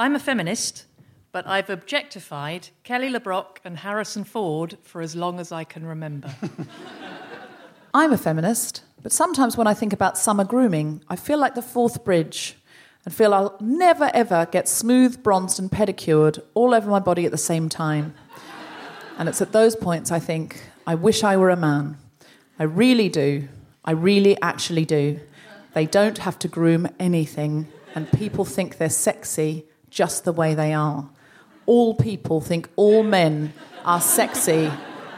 I'm a feminist, but I've objectified Kelly LeBrock and Harrison Ford for as long as I can remember. I'm a feminist, but sometimes when I think about summer grooming, I feel like the Forth Bridge and feel I'll never ever get smooth, bronzed, and pedicured all over my body at the same time. And it's at those points I think, I wish I were a man. I really do. I really actually do. They don't have to groom anything, and people think they're sexy just the way they are. All people think all men are sexy,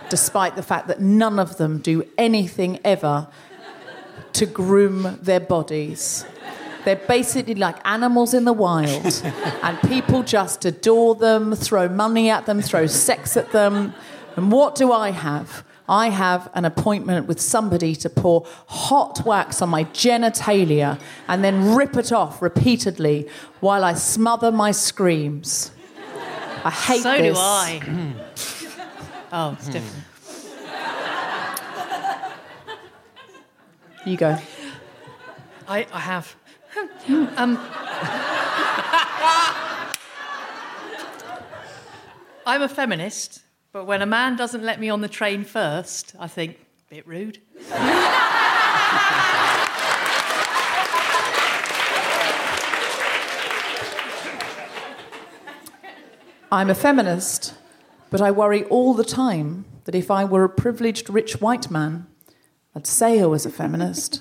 despite the fact that none of them do anything ever to groom their bodies. They're basically like animals in the wild, and people just adore them, throw money at them, throw sex at them. And what do I have? I have an appointment with somebody to pour hot wax on my genitalia and then rip it off repeatedly while I smother my screams. I hate so this. do I. oh, it's different. You go. I, I have. um, I'm a feminist, but when a man doesn't let me on the train first, I think, bit rude. I'm a feminist, but I worry all the time that if I were a privileged rich white man, I'd say I was a feminist,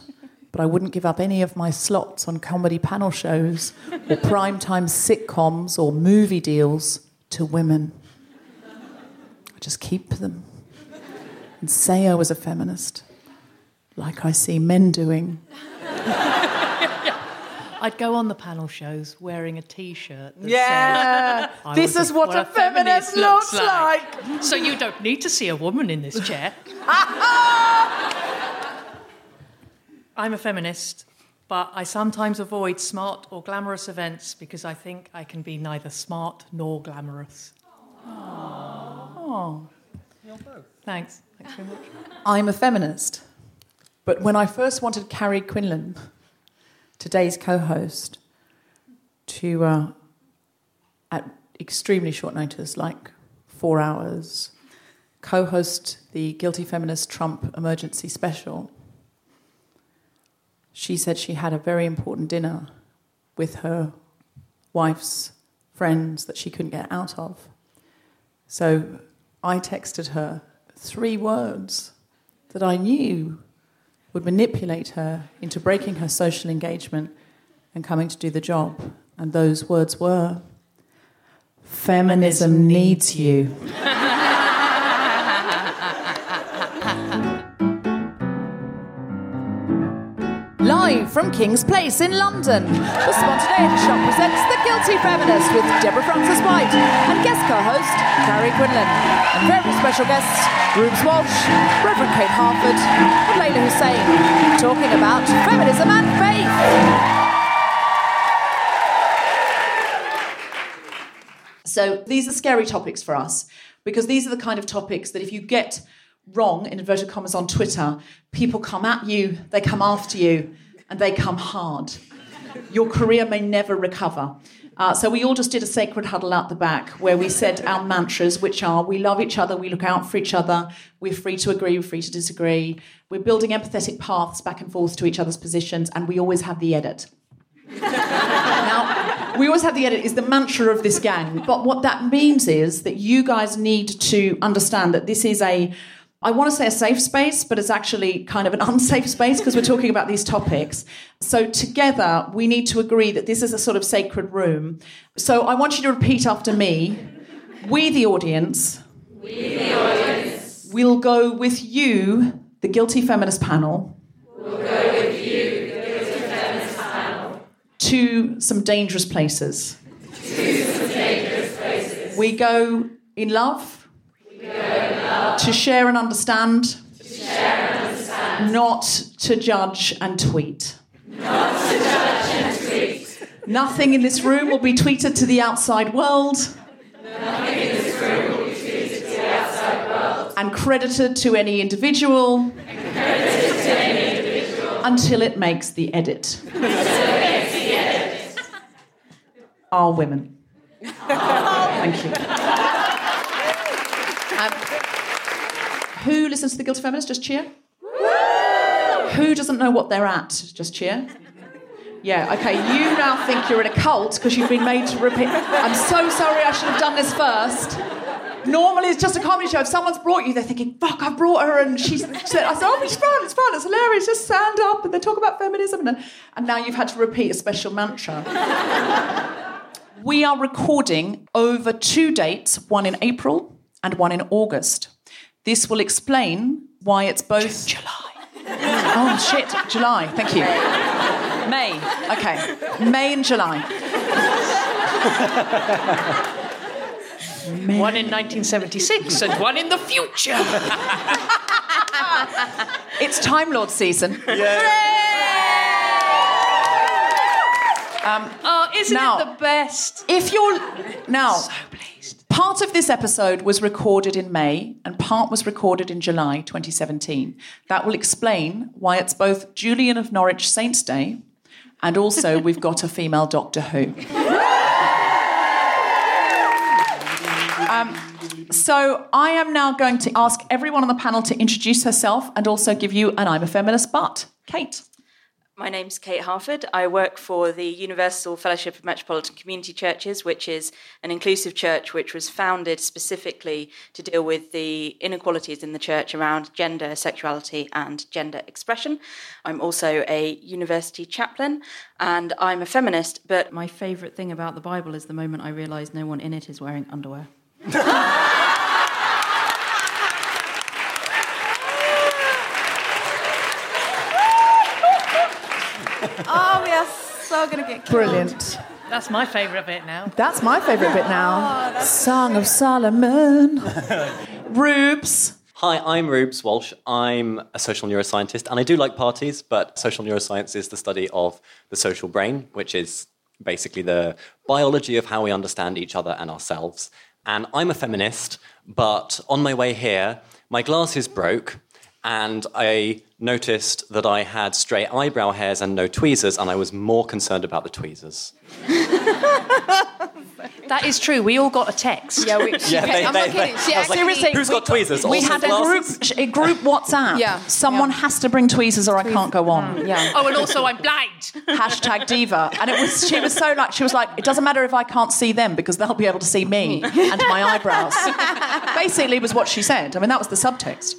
but I wouldn't give up any of my slots on comedy panel shows or primetime sitcoms or movie deals to women. I just keep them and say I was a feminist, like I see men doing. I'd go on the panel shows wearing a T-shirt. That Yeah, says, "I this was is what a feminist looks like. So you don't need to see a woman in this chair. I'm a feminist, but I sometimes avoid smart or glamorous events because I think I can be neither smart nor glamorous. Oh. Thanks. Thanks very much. I'm a feminist. But when I first wanted Carrie Quinlan, today's co host, to, uh, at extremely short notice, like four hours, co host the Guilty Feminist Trump emergency special, she said she had a very important dinner with her wife's friends that she couldn't get out of. So I texted her three words that I knew would manipulate her into breaking her social engagement and coming to do the job. And those words were Feminism needs you. Live from King's Place in London, the Spontaneity Shop presents The Guilty Feminist with Deborah Frances-White and guest co-host Carrie Quinlan. And very special guests, Reubs Walsh, Reverend Kate Harford, and Leyla Hussein, talking about feminism and faith. So these are scary topics for us because these are the kind of topics that if you get wrong, in inverted commas, on Twitter, people come at you, they come after you, and they come hard. Your career may never recover. Uh, so we all just did a sacred huddle out the back where we said our mantras, which are we love each other, we look out for each other, we're free to agree, we're free to disagree, we're building empathetic paths back and forth to each other's positions, and we always have the edit. now, we always have the edit is the mantra of this gang, but what that means is that you guys need to understand that this is a I want to say a safe space, but it's actually kind of an unsafe space because we're talking about these topics. So, together, we need to agree that this is a sort of sacred room. So, I want you to repeat after me We, the audience, we, the audience, will go with you, the Guilty Feminist panel. We'll go with you, the Guilty Feminist panel. To some dangerous places. To some dangerous places. We go in love to share and understand. Share and understand. Not to judge and tweet. Not to judge and tweet. Nothing in this room will be tweeted to the outside world. Nothing in this room will be tweeted to the outside world. And credited to any individual. And credited to any individual. Until it makes the edit. Until it makes the edit. Are women. Thank you. Um, who listens to the Guilty Feminist? Just cheer. Who doesn't know what they're at? Just cheer. Yeah, okay, you now think you're in a cult because you've been made to repeat. I'm so sorry, I should have done this first. Normally, it's just a comedy show. If someone's brought you, they're thinking, fuck, I've brought her, and she said, I said, oh, it's fun, it's fun, it's hilarious, just stand up, and they talk about feminism, and, and now you've had to repeat a special mantra. we are recording over two dates, one in April and one in August. This will explain why it's both July. oh shit, July. Thank you. May. Okay. May and July. May. One in 1976 and one in the future. it's Time Lord season. Yeah. Um, oh, isn't now, it the best? If you're now, so pleased. Part of this episode was recorded in May and part was recorded in July 2017. That will explain why it's both Julian of Norwich Saints Day and also we've got a female Doctor Who. Um, so I am now going to ask everyone on the panel to introduce herself and also give you an I'm a feminist but. Kate. My name's Kate Harford. I work for the Universal Fellowship of Metropolitan Community Churches, which is an inclusive church which was founded specifically to deal with the inequalities in the church around gender, sexuality, and gender expression. I'm also a university chaplain and I'm a feminist, but my favourite thing about the Bible is the moment I realise no one in it is wearing underwear. oh, we so gonna get killed. Brilliant. That's my favourite bit now. That's my favourite bit now. Oh, Song of Solomon. Reubs. Hi, I'm Reubs Walsh. I'm a social neuroscientist, and I do like parties, but social neuroscience is the study of the social brain, which is basically the biology of how we understand each other and ourselves. And I'm a feminist, but on my way here, my glasses broke, and I noticed that I had straight eyebrow hairs and no tweezers, and I was more concerned about the tweezers. that is true. We all got a text. Yeah, we, yeah they, I'm they, not kidding. She actually, Seriously, who's got tweezers? We had a group, a group WhatsApp. Yeah, someone yeah. has to bring tweezers, or I can't go on. Mm, yeah. Oh, and also I'm blind. Hashtag diva, and it was. She was so like. She was like, it doesn't matter if I can't see them because they'll be able to see me and my eyebrows. Basically, was what she said. I mean, that was the subtext.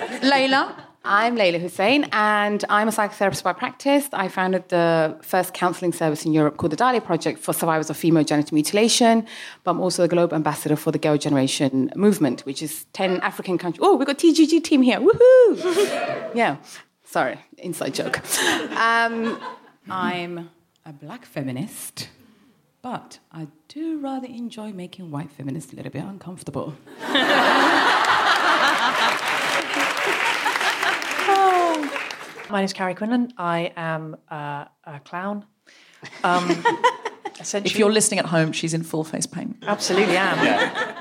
Leyla. I'm Leyla Hussein, and I'm a psychotherapist by practice. I founded the first counselling service in Europe called the Dahlia Project for survivors of female genital mutilation. But I'm also the global ambassador for the Girl Generation movement, which is 10 African countries. Oh, we've got TGG team here. Woohoo! yeah, sorry, inside joke. Um, I'm a black feminist, but I do rather enjoy making white feminists a little bit uncomfortable. My name is Carrie Quinlan. I am uh, a clown. Um, essentially. If you're listening at home, she's in full face paint. Absolutely am.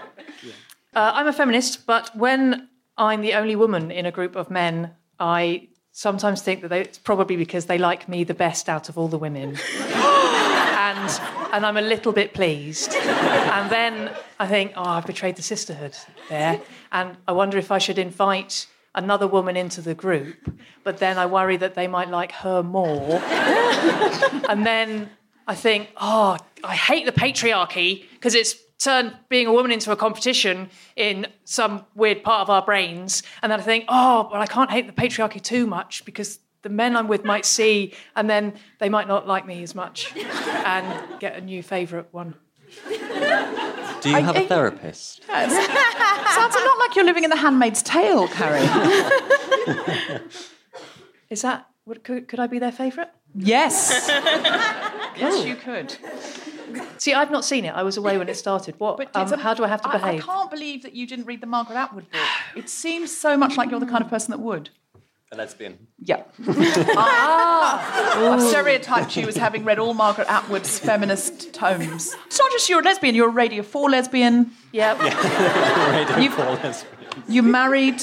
Uh, I'm a feminist, but when I'm the only woman in a group of men, I sometimes think that they, it's probably because they like me the best out of all the women. and, and I'm a little bit pleased. And then I think, oh, I've betrayed the sisterhood there. And I wonder if I should invite another woman into the group, but then I worry that they might like her more. and then I think, oh, I hate the patriarchy because it's turned being a woman into a competition in some weird part of our brains. And then I think, oh, but I can't hate the patriarchy too much because the men I'm with might see and then they might not like me as much and get a new favourite one. Do you have a therapist? Sounds a lot like you're living in The Handmaid's Tale, Carrie. Is that, would, could, could I be their favourite? yes. yes, you could. See, I've not seen it. I was away when it started. What? But Um, a- how do I have to I- behave? I can't believe that you didn't read the Margaret Atwood book. It seems so much like you're the kind of person that would. A lesbian. Yeah. ah, I've stereotyped you as having read all Margaret Atwood's feminist tomes. It's not just you're a lesbian, you're a Radio 4 lesbian. Yeah. Radio You've- four lesbian. You're married.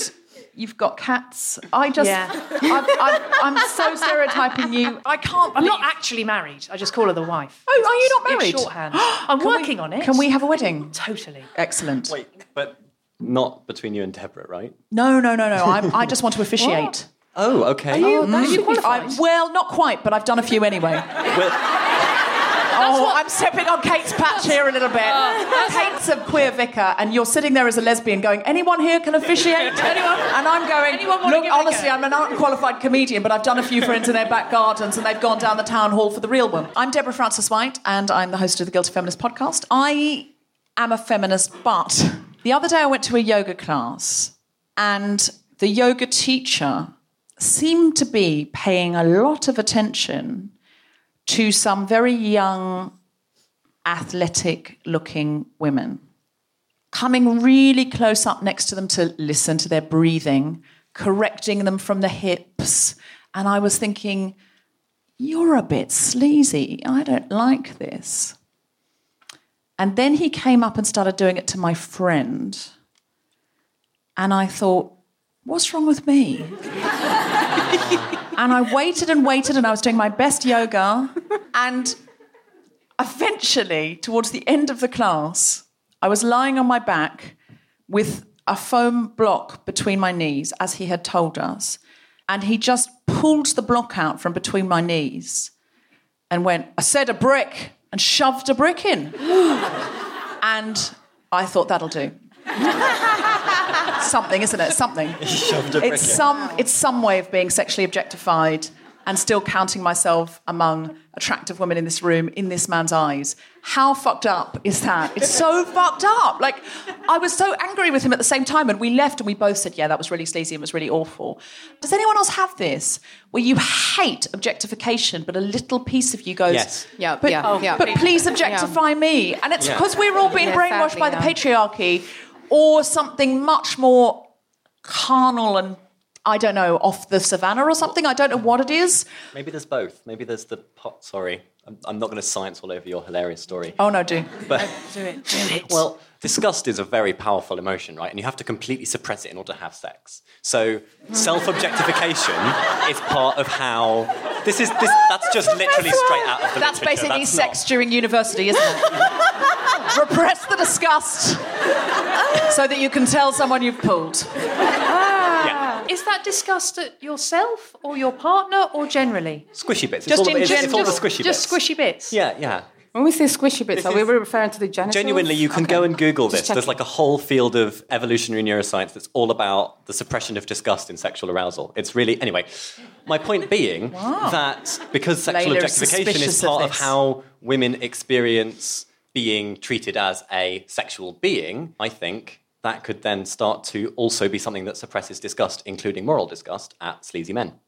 You've got cats. I just, Yeah. I've, I've, I'm so stereotyping you. I can't. I'm not actually married. I just call her the wife. Oh, are you not It's married? shorthand. I'm Can we- working on it. Can we have a wedding? Totally. Excellent. Wait, but not between you and Deborah, right? No, no, no, no. I, I just want to officiate. Oh, okay. Oh, are mm. you, are you qualified? I, well, not quite, but I've done a few anyway. Well, Oh, I'm stepping on Kate's patch here a little bit. Oh, Kate's a queer vicar, and you're sitting there as a lesbian going, anyone here can officiate? anyone? And I'm going, Anyone look, give it a honestly. I'm an unqualified comedian, but I've done a few friends in their back gardens, and they've gone down the town hall for the real one. I'm Deborah Frances-White, and I'm the host of the Guilty Feminist podcast. I am a feminist, but the other day I went to a yoga class, and the yoga teacher seemed to be paying a lot of attention to some very young, athletic looking women, coming really close up next to them to listen to their breathing, correcting them from the hips. And I was thinking, you're a bit sleazy. I don't like this. And then he came up and started doing it to my friend. And I thought, what's wrong with me? and I waited and waited, and I was doing my best yoga. And eventually, towards the end of the class, I was lying on my back with a foam block between my knees, as he had told us. And he just pulled the block out from between my knees and went, I said a brick, and shoved a brick in. and I thought, that'll do. Something, isn't it? Something. It's some, it's some way of being sexually objectified and still counting myself among attractive women in this room in this man's eyes. How fucked up is that? It's so fucked up. Like, I was so angry with him at the same time, and we left and we both said, Yeah, that was really sleazy and was really awful. Does anyone else have this where you hate objectification, but a little piece of you goes, Yes. Yeah, but, yeah, Oh, yeah. but please objectify me? And it's Yeah. because we're all being Yeah, brainwashed sadly, by the patriarchy or something much more carnal and I don't know, off the savannah or something. I don't know what it is. maybe there's both. Maybe there's the pot. Sorry, I'm, I'm not going to science all over your hilarious story. Oh no, do. But Do it. Do it. well, disgust is a very powerful emotion, right? And you have to completely suppress it in order to have sex. So self-objectification is part of how this is. This that's just literally straight out of the That's literature. basically That's sex not- during university, isn't it? Repress the disgust so that you can tell someone you've pulled. Yeah. Ah. Is that disgust at yourself or your partner or generally? Squishy bits. It's Just all, in it's, it's all the general. squishy Just bits. squishy bits. Yeah, yeah. When we say squishy bits, This are we referring to the genitals? Genuinely, you can Okay. go and Google this. There's like a whole field of evolutionary neuroscience that's all about the suppression of disgust in sexual arousal. It's really anyway. My point being that because sexual Leyla objectification is suspicious of part of this. how women experience being treated as a sexual being, I think that could then start to also be something that suppresses disgust, including moral disgust, at sleazy men.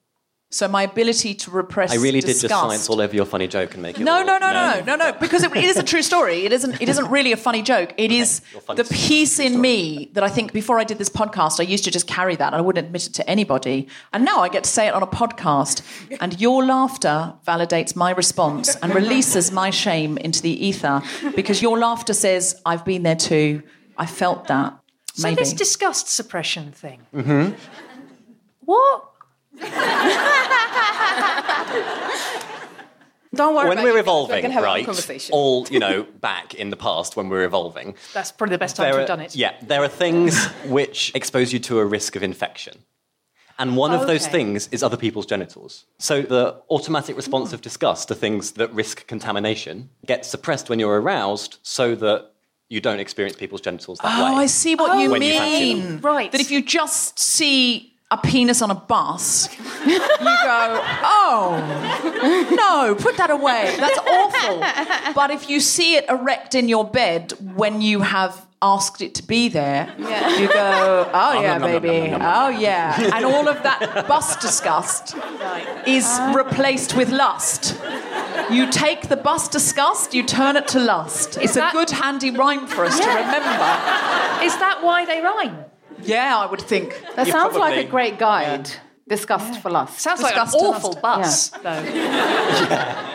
So my ability to repress I really disgust. did just science all over your funny joke and make it. No, all- no, no, no, no, no, because it, it is a true story. It isn't. It isn't really a funny joke. It is your funny the piece in me that I think before I did this podcast, I used to just carry that. I wouldn't admit it to anybody, and now I get to say it on a podcast. And your laughter validates my response and releases my shame into the ether because your laughter says, "I've been there too. I felt that." So Maybe. this disgust suppression thing. Mm-hmm. What? Don't worry. When about we're it. We're evolving, gonna have a right? conversation. All you know, back in the past when we're evolving, That's probably the best time to have done it. Yeah, there are things which expose you to a risk of infection. And one of those things is other people's genitals. So the automatic response of disgust to things that risk contamination gets suppressed when you're aroused so that you don't experience people's genitals that oh, way. Oh, I see what you you mean. them. Right. That if you just see a penis on a bus, you go, oh, no, put that away. That's awful. But if you see it erect in your bed when you have asked it to be there, you go, oh, yeah, nom, nom, baby. nom, nom, nom, Oh, yeah. And all of that bus disgust is uh. replaced with lust. You take the bus disgust, you turn it to lust. It's that- a good handy rhyme for us to remember. Is that why they rhyme? Yeah, I would think. That You sounds like a great guide. Disgust for lust. Sounds like an awful lust. bus, though.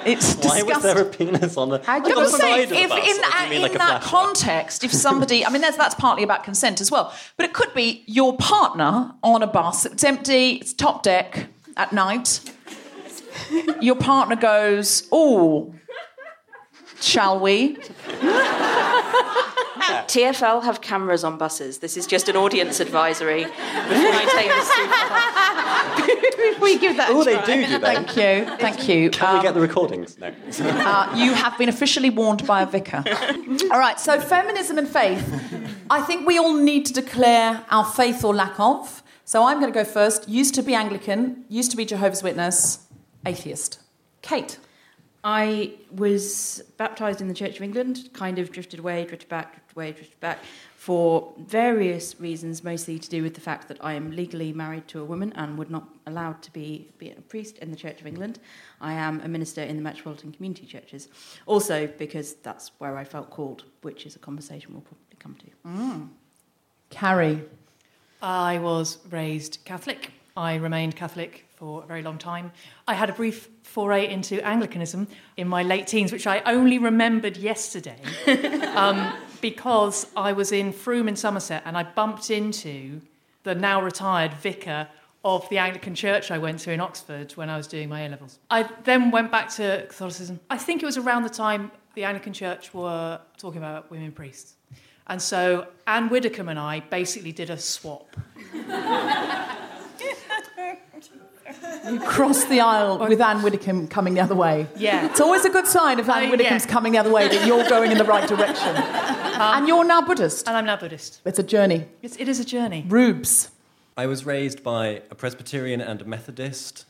It's Why was disgusting. there a penis on the, How'd on you the I'm side saying, of the if bus? in, Or do you that, mean in like a that context, if somebody, I mean, that's, that's partly about consent as well, but it could be your partner on a bus, it's empty, it's top deck at night. Your partner goes, Oh, shall we? TFL have cameras on buses. This is just an audience advisory before I take this too far. we give that. a Oh, they try. do do that. Thank you, thank you. Can Um, we get the recordings? No. Uh, you have been officially warned by a vicar. all right, so feminism and faith. I think we all need to declare our faith or lack of. So I'm going to go first. Used to be Anglican, used to be Jehovah's Witness, atheist. Kate. I was baptized in the Church of England, kind of drifted away, drifted back, drifted away, back, for various reasons, mostly to do with the fact that I am legally married to a woman and would not allowed to be, be a priest in the Church of England. I am a minister in the Metropolitan Community Churches. Also, because that's where I felt called, which is a conversation we'll probably come to. Carrie. I was raised Catholic. I remained Catholic for a very long time. I had a brief foray into Anglicanism in my late teens, which I only remembered yesterday um, because I was in Frome in Somerset and I bumped into the now retired vicar of the Anglican church I went to in Oxford when I was doing my A levels. I then went back to Catholicism. I think it was around the time the Anglican church were talking about women priests. And so Anne Widdecombe and I basically did a swap. You cross the aisle with Anne Widdecombe coming the other way. Yeah. It's always a good sign if Anne Uh, Widdecombe's yeah. coming the other way that you're going in the right direction. and you're now Buddhist. And I'm now Buddhist. It's a journey. It's, it is a journey. Reubs. I was raised by a Presbyterian and a Methodist.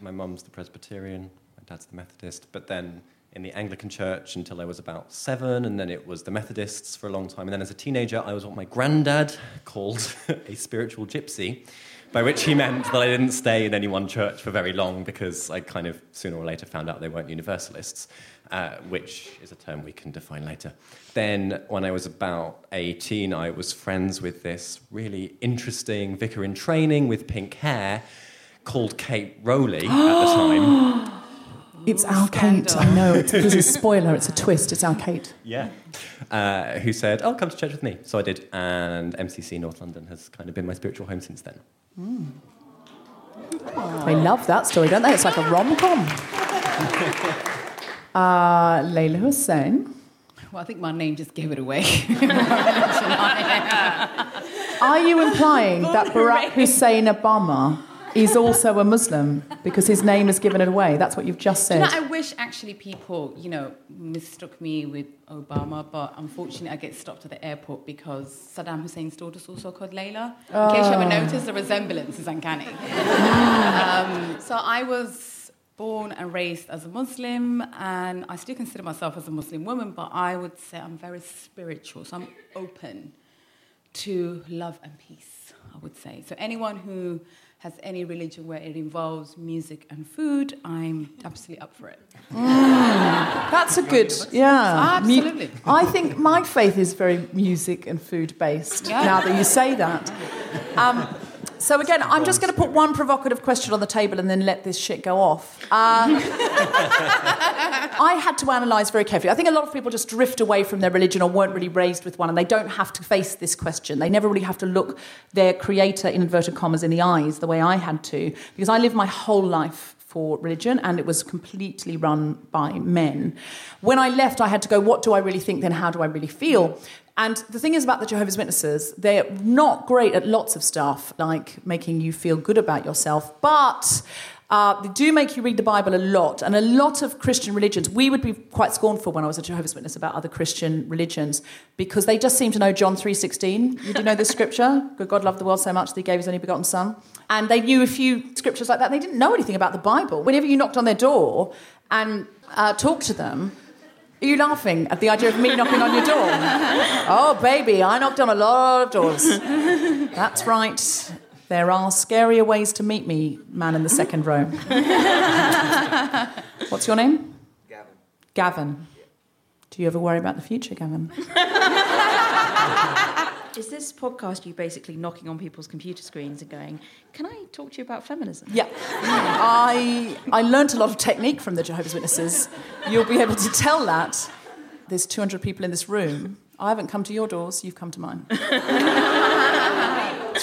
My mum's the Presbyterian, my dad's the Methodist, but then in the Anglican church until I was about seven, and then it was the Methodists for a long time. And then as a teenager, I was what my granddad called a spiritual gypsy, by which he meant that I didn't stay in any one church for very long because I kind of sooner or later found out they weren't Universalists, uh, which is a term we can define later. Then, when I was about 18, I was friends with this really interesting vicar in training with pink hair called Kate Rowley at the time. It's our Kate. I know. It's, this is a spoiler. It's a twist. It's our Kate. Yeah. Uh, who said, Oh, come to church with me. So I did. And MCC North London has kind of been my spiritual home since then. They love that story, don't they? It's like a rom com. uh, Leyla Hussein. Well, I think my name just gave it away. Are you implying that Barack Hussein Obama is also a Muslim because his name has given it away? That's what you've just You know, said. I wish actually people, you know, mistook me with Obama, but unfortunately I get stopped at the airport because Saddam Hussein's daughter's also called Layla. In case you haven't noticed, the resemblance is uncanny. um, so I was born and raised as a Muslim, and I still consider myself as a Muslim woman, but I would say I'm very spiritual, so I'm open to love and peace, I would say. So anyone who has any religion where it involves music and food, I'm absolutely up for it. Mm, that's a good, yeah. Absolutely. I think my faith is very music and food based. Yeah. Now that you say that. Um, so again, I'm just going to put one provocative question on the table and then let this shit go off. Uh, I had to analyse very carefully. I think a lot of people just drift away from their religion or weren't really raised with one, and they don't have to face this question. They never really have to look their creator, in inverted commas, in the eyes the way I had to, because I lived my whole life for religion and it was completely run by men. When I left, I had to go, what do I really think, then how do I really feel? And the thing is about the Jehovah's Witnesses, they're not great at lots of stuff, like making you feel good about yourself, but uh, they do make you read the Bible a lot. And a lot of Christian religions, we would be quite scornful when I was a Jehovah's Witness about other Christian religions because they just seem to know John 3.16. You do know this scripture? Good God loved the world so much that he gave his only begotten son. And they knew a few scriptures like that. They didn't know anything about the Bible. Whenever you knocked on their door and uh, talked to them, are you laughing at the idea of me knocking on your door? Oh, baby, I knocked on a lot of doors. That's right. There are scarier ways to meet me, man in the second row. What's your name? Gavin. Gavin. Do you ever worry about the future, Gavin? Is this podcast you basically knocking on people's computer screens and going, "Can I talk to you about feminism?" Yeah. I I learnt a lot of technique from the Jehovah's Witnesses. You'll be able to tell that. There's 200 people in this room. I haven't come to your doors. You've come to mine. That's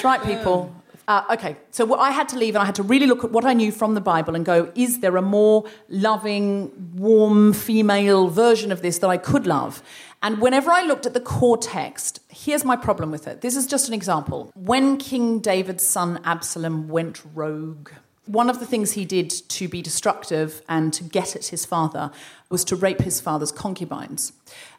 right, people. Uh, okay, so what I had to leave and I had to really look at what I knew from the Bible and go, is there a more loving, warm female version of this that I could love? And whenever I looked at the core text, here's my problem with it. This is just an example. When King David's son Absalom went rogue, one of the things he did to be destructive and to get at his father was to rape his father's concubines.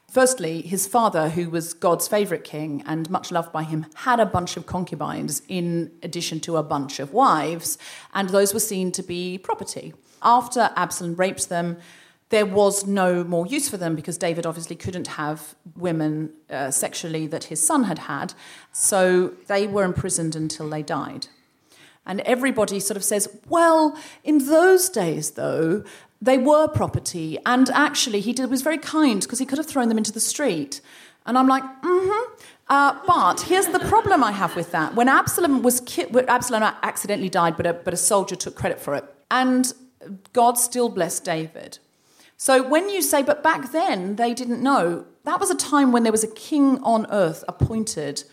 Firstly, his father, who was God's favourite king and much loved by him, had a bunch of concubines in addition to a bunch of wives, and those were seen to be property. After Absalom raped them, there was no more use for them because David obviously couldn't have women uh, sexually that his son had had. So they were imprisoned until they died. And everybody sort of says, well, in those days, though, they were property. And actually, he did, was very kind because he could have thrown them into the street. And I'm like, mm hmm. Uh, but here's the problem I have with that. When Absalom was ki- Absalom accidentally died, but a, but a soldier took credit for it. And God still blessed David. So when you say, but back then they didn't know, that was a time when there was a king on earth appointed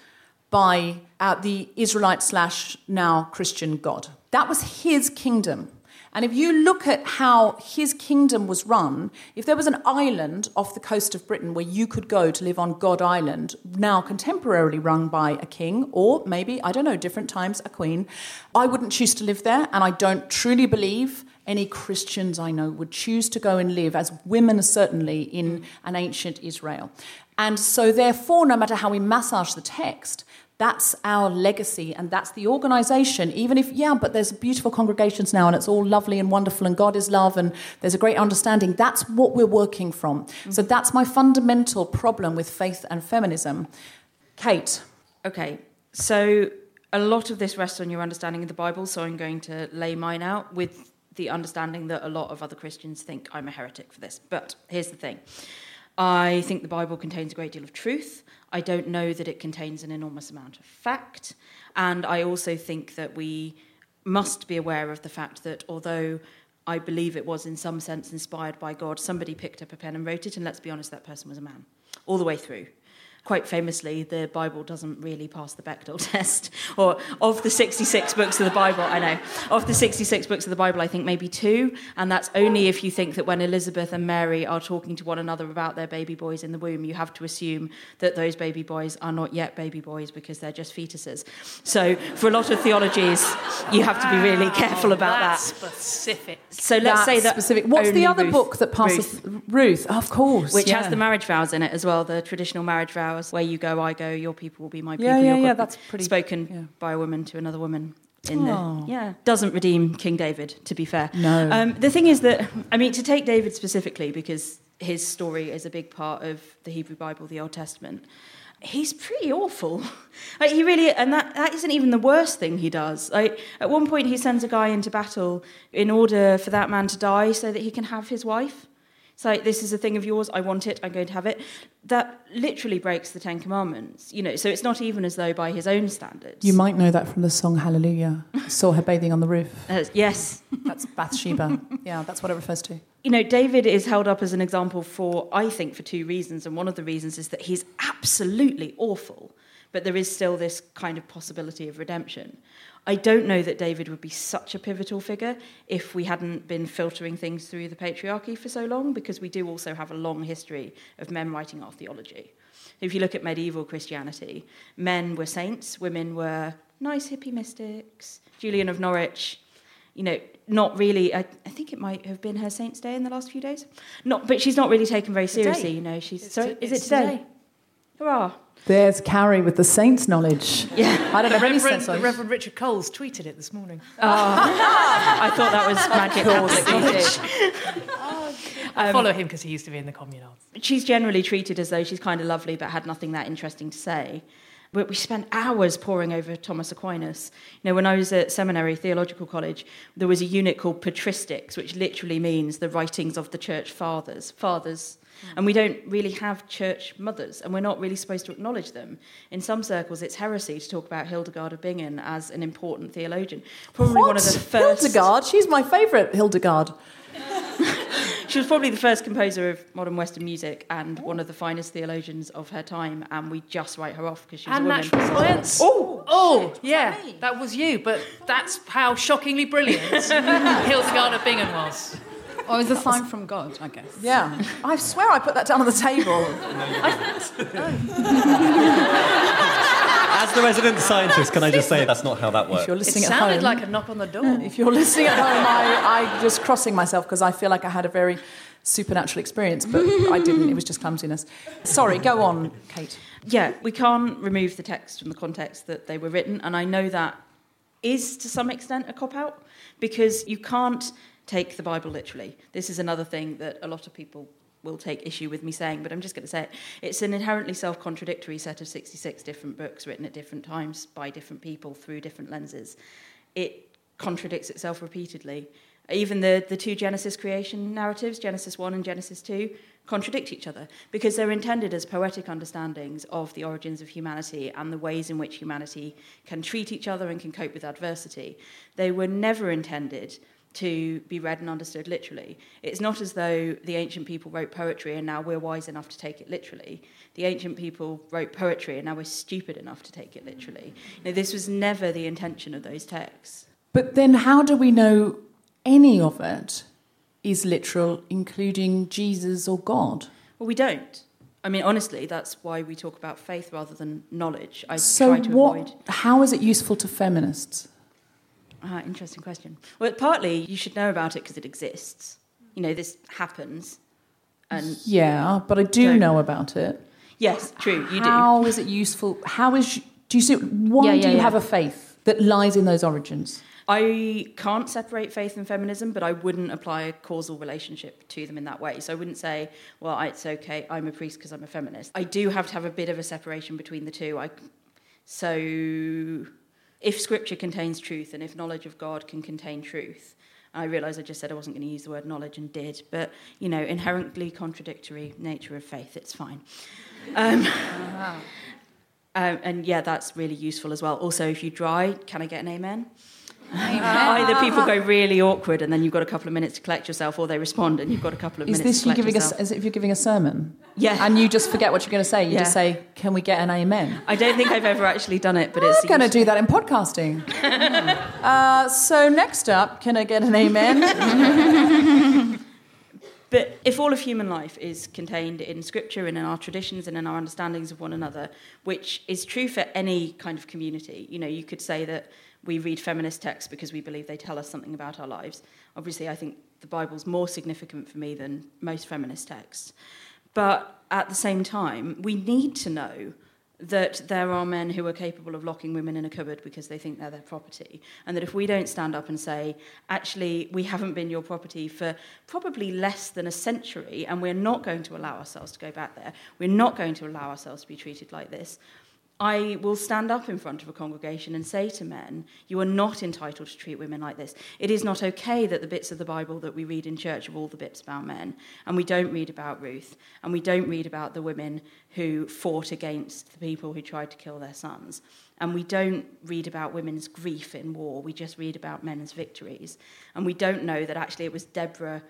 by uh, the Israelite slash now Christian God. That was his kingdom. And if you look at how his kingdom was run, if there was an island off the coast of Britain where you could go to live on God Island, now contemporarily run by a king, or maybe, I don't know, different times, a queen, I wouldn't choose to live there. And I don't truly believe any Christians I know would choose to go and live, as women certainly, in an ancient Israel. And so, therefore, no matter how we massage the text, that's our legacy and that's the organization even if yeah but there's beautiful congregations now and it's all lovely and wonderful and god is love and there's a great understanding that's what we're working from mm-hmm. so that's my fundamental problem with faith and feminism kate okay so a lot of this rests on your understanding of the bible so i'm going to lay mine out with the understanding that a lot of other christians think i'm a heretic for this. But here's the thing. I think the bible contains a great deal of truth. I don't know that it contains an enormous amount of fact. And I also think that we must be aware of the fact that although I believe it was in some sense inspired by God, somebody picked up a pen and wrote it, and let's be honest, that person was a man all the way through quite famously, the Bible doesn't really pass the Bechdel test. Or of the 66 books of the Bible, I know, of the 66 books of the Bible, I think maybe two. And that's only if you think that when Elizabeth and Mary are talking to one another about their baby boys in the womb, you have to assume that those baby boys are not yet baby boys because they're just fetuses. So for a lot of theologies, you have to be really careful about that's that. Specific. So let's That's say that. specific. What's the other Ruth, book that passes Ruth, Ruth? of course, which yeah. has the marriage vows in it as well, the traditional marriage vows, where you go, I go, your people will be my people. Yeah, yeah, yeah, that's pretty- spoken yeah. by a woman to another woman. In Oh. the yeah, doesn't redeem King David. To be fair, No. Um, the thing is that I mean to take David specifically because his story is a big part of the Hebrew Bible, the Old Testament. he's pretty awful. like, he really, and that, that isn't even the worst thing he does. Like, at one point, he sends a guy into battle in order for that man to die so that he can have his wife. Like, this is a thing of yours, I want it, I'm going to have it. That literally breaks the Ten Commandments, you know, so it's not even as though by his own standards. You might know that from the song Hallelujah. Saw her bathing on the roof. Uh, yes. That's Bathsheba. yeah, that's what it refers to. You know, David is held up as an example for, I think, for two reasons. And one of the reasons is that he's absolutely awful, but there is still this kind of possibility of redemption. I don't know that David would be such a pivotal figure if we hadn't been filtering things through the patriarchy for so long, because we do also have a long history of men writing our theology. If you look at medieval Christianity, men were saints, women were nice hippie mystics. Julian of Norwich, you know, not really. I, I, think it might have been her Saint's Day in the last few days. Not, but she's not really taken very seriously. You know, she's it's sorry. To, is it today? today? Hurrah! There's Carrie with the saints' knowledge. Yeah, I don't know Reverend, sense the Reverend Richard Coles tweeted it this morning. Oh, I thought that was magic knowledge. I um, follow him because he used to be in the Communards. She's generally treated as though she's kind of lovely, but had nothing that interesting to say. But we spent hours poring over Thomas Aquinas. You know, when I was at seminary, theological college, there was a unit called patristics, which literally means the writings of the church fathers. Fathers. And we don't really have church mothers, and we're not really supposed to acknowledge them. In some circles, it's heresy to talk about Hildegard of Bingen as an important theologian. Probably what? one of the first. Hildegard? She's my favourite Hildegard. she was probably the first composer of modern Western music and one of the finest theologians of her time, and we just write her off because she's and a woman. natural science. Oh, oh, oh yeah, that was you. But that's how shockingly brilliant Hildegard of Bingen was. Oh, it was a sign from God, I guess. Yeah. I swear I put that down on the table. As the resident scientist, can I just say that's not how that works? If you're listening it at sounded home, like a knock on the door. If you're listening at home, I, I just crossing myself because I feel like I had a very supernatural experience, but I didn't. It was just clumsiness. Sorry, go on, Kate. Yeah, we can't remove the text from the context that they were written, and I know that is to some extent a cop out because you can't take the Bible literally. This is another thing that a lot of people will take issue with me saying, but I'm just going to say it. It's an inherently self contradictory set of 66 different books written at different times by different people through different lenses. It contradicts itself repeatedly. Even the, the two Genesis creation narratives, Genesis 1 and Genesis 2, contradict each other because they're intended as poetic understandings of the origins of humanity and the ways in which humanity can treat each other and can cope with adversity. They were never intended to be read and understood literally. It's not as though the ancient people wrote poetry and now we're wise enough to take it literally. The ancient people wrote poetry and now we're stupid enough to take it literally. You know, this was never the intention of those texts. But then, how do we know any of it is literal, including Jesus or God? Well, we don't. I mean, honestly, that's why we talk about faith rather than knowledge. I so try to what, avoid. How is it useful to feminists? Ah, interesting question. Well, partly you should know about it because it exists. You know, this happens. And yeah, but I do know about it. Yes, true. You do. How is it useful? How is? Do you see? Why Yeah, yeah, do you yeah. have a faith that lies in those origins? I can't separate faith and feminism, but I wouldn't apply a causal relationship to them in that way. So I wouldn't say, well, it's okay, I'm a priest because I'm a feminist. I do have to have a bit of a separation between the two. I, so if scripture contains truth and if knowledge of God can contain truth, I realise I just said I wasn't going to use the word knowledge and did, but, you know, inherently contradictory nature of faith, it's fine. Um, um, and yeah, that's really useful as well. Also, if you dry, can I get an amen? Either people go really awkward and then you've got a couple of minutes to collect yourself, or they respond and you've got a couple of Is minutes this to you collect giving yourself. a, as if you're giving a sermon? Yeah. And you just forget what you're going to say. You Yeah. just say, "Can we get an amen?" I don't think I've ever actually done it, but it's We're going to do that in podcasting. uh, so next up, can I get an amen? But if all of human life is contained in scripture and in our traditions and in our understandings of one another, which is true for any kind of community, you know, you could say that we read feminist texts because we believe they tell us something about our lives. Obviously, I think the Bible's more significant for me than most feminist texts. But at the same time, we need to know that there are men who are capable of locking women in a cupboard because they think they're their property. And that if we don't stand up and say, actually, we haven't been your property for probably less than a century, and we're not going to allow ourselves to go back there, we're not going to allow ourselves to be treated like this, I will stand up in front of a congregation and say to men, You are not entitled to treat women like this. It is not okay that the bits of the Bible that we read in church are all the bits about men. And we don't read about Ruth. And we don't read about the women who fought against the people who tried to kill their sons. And we don't read about women's grief in war. We just read about men's victories. And we don't know that actually it was Deborah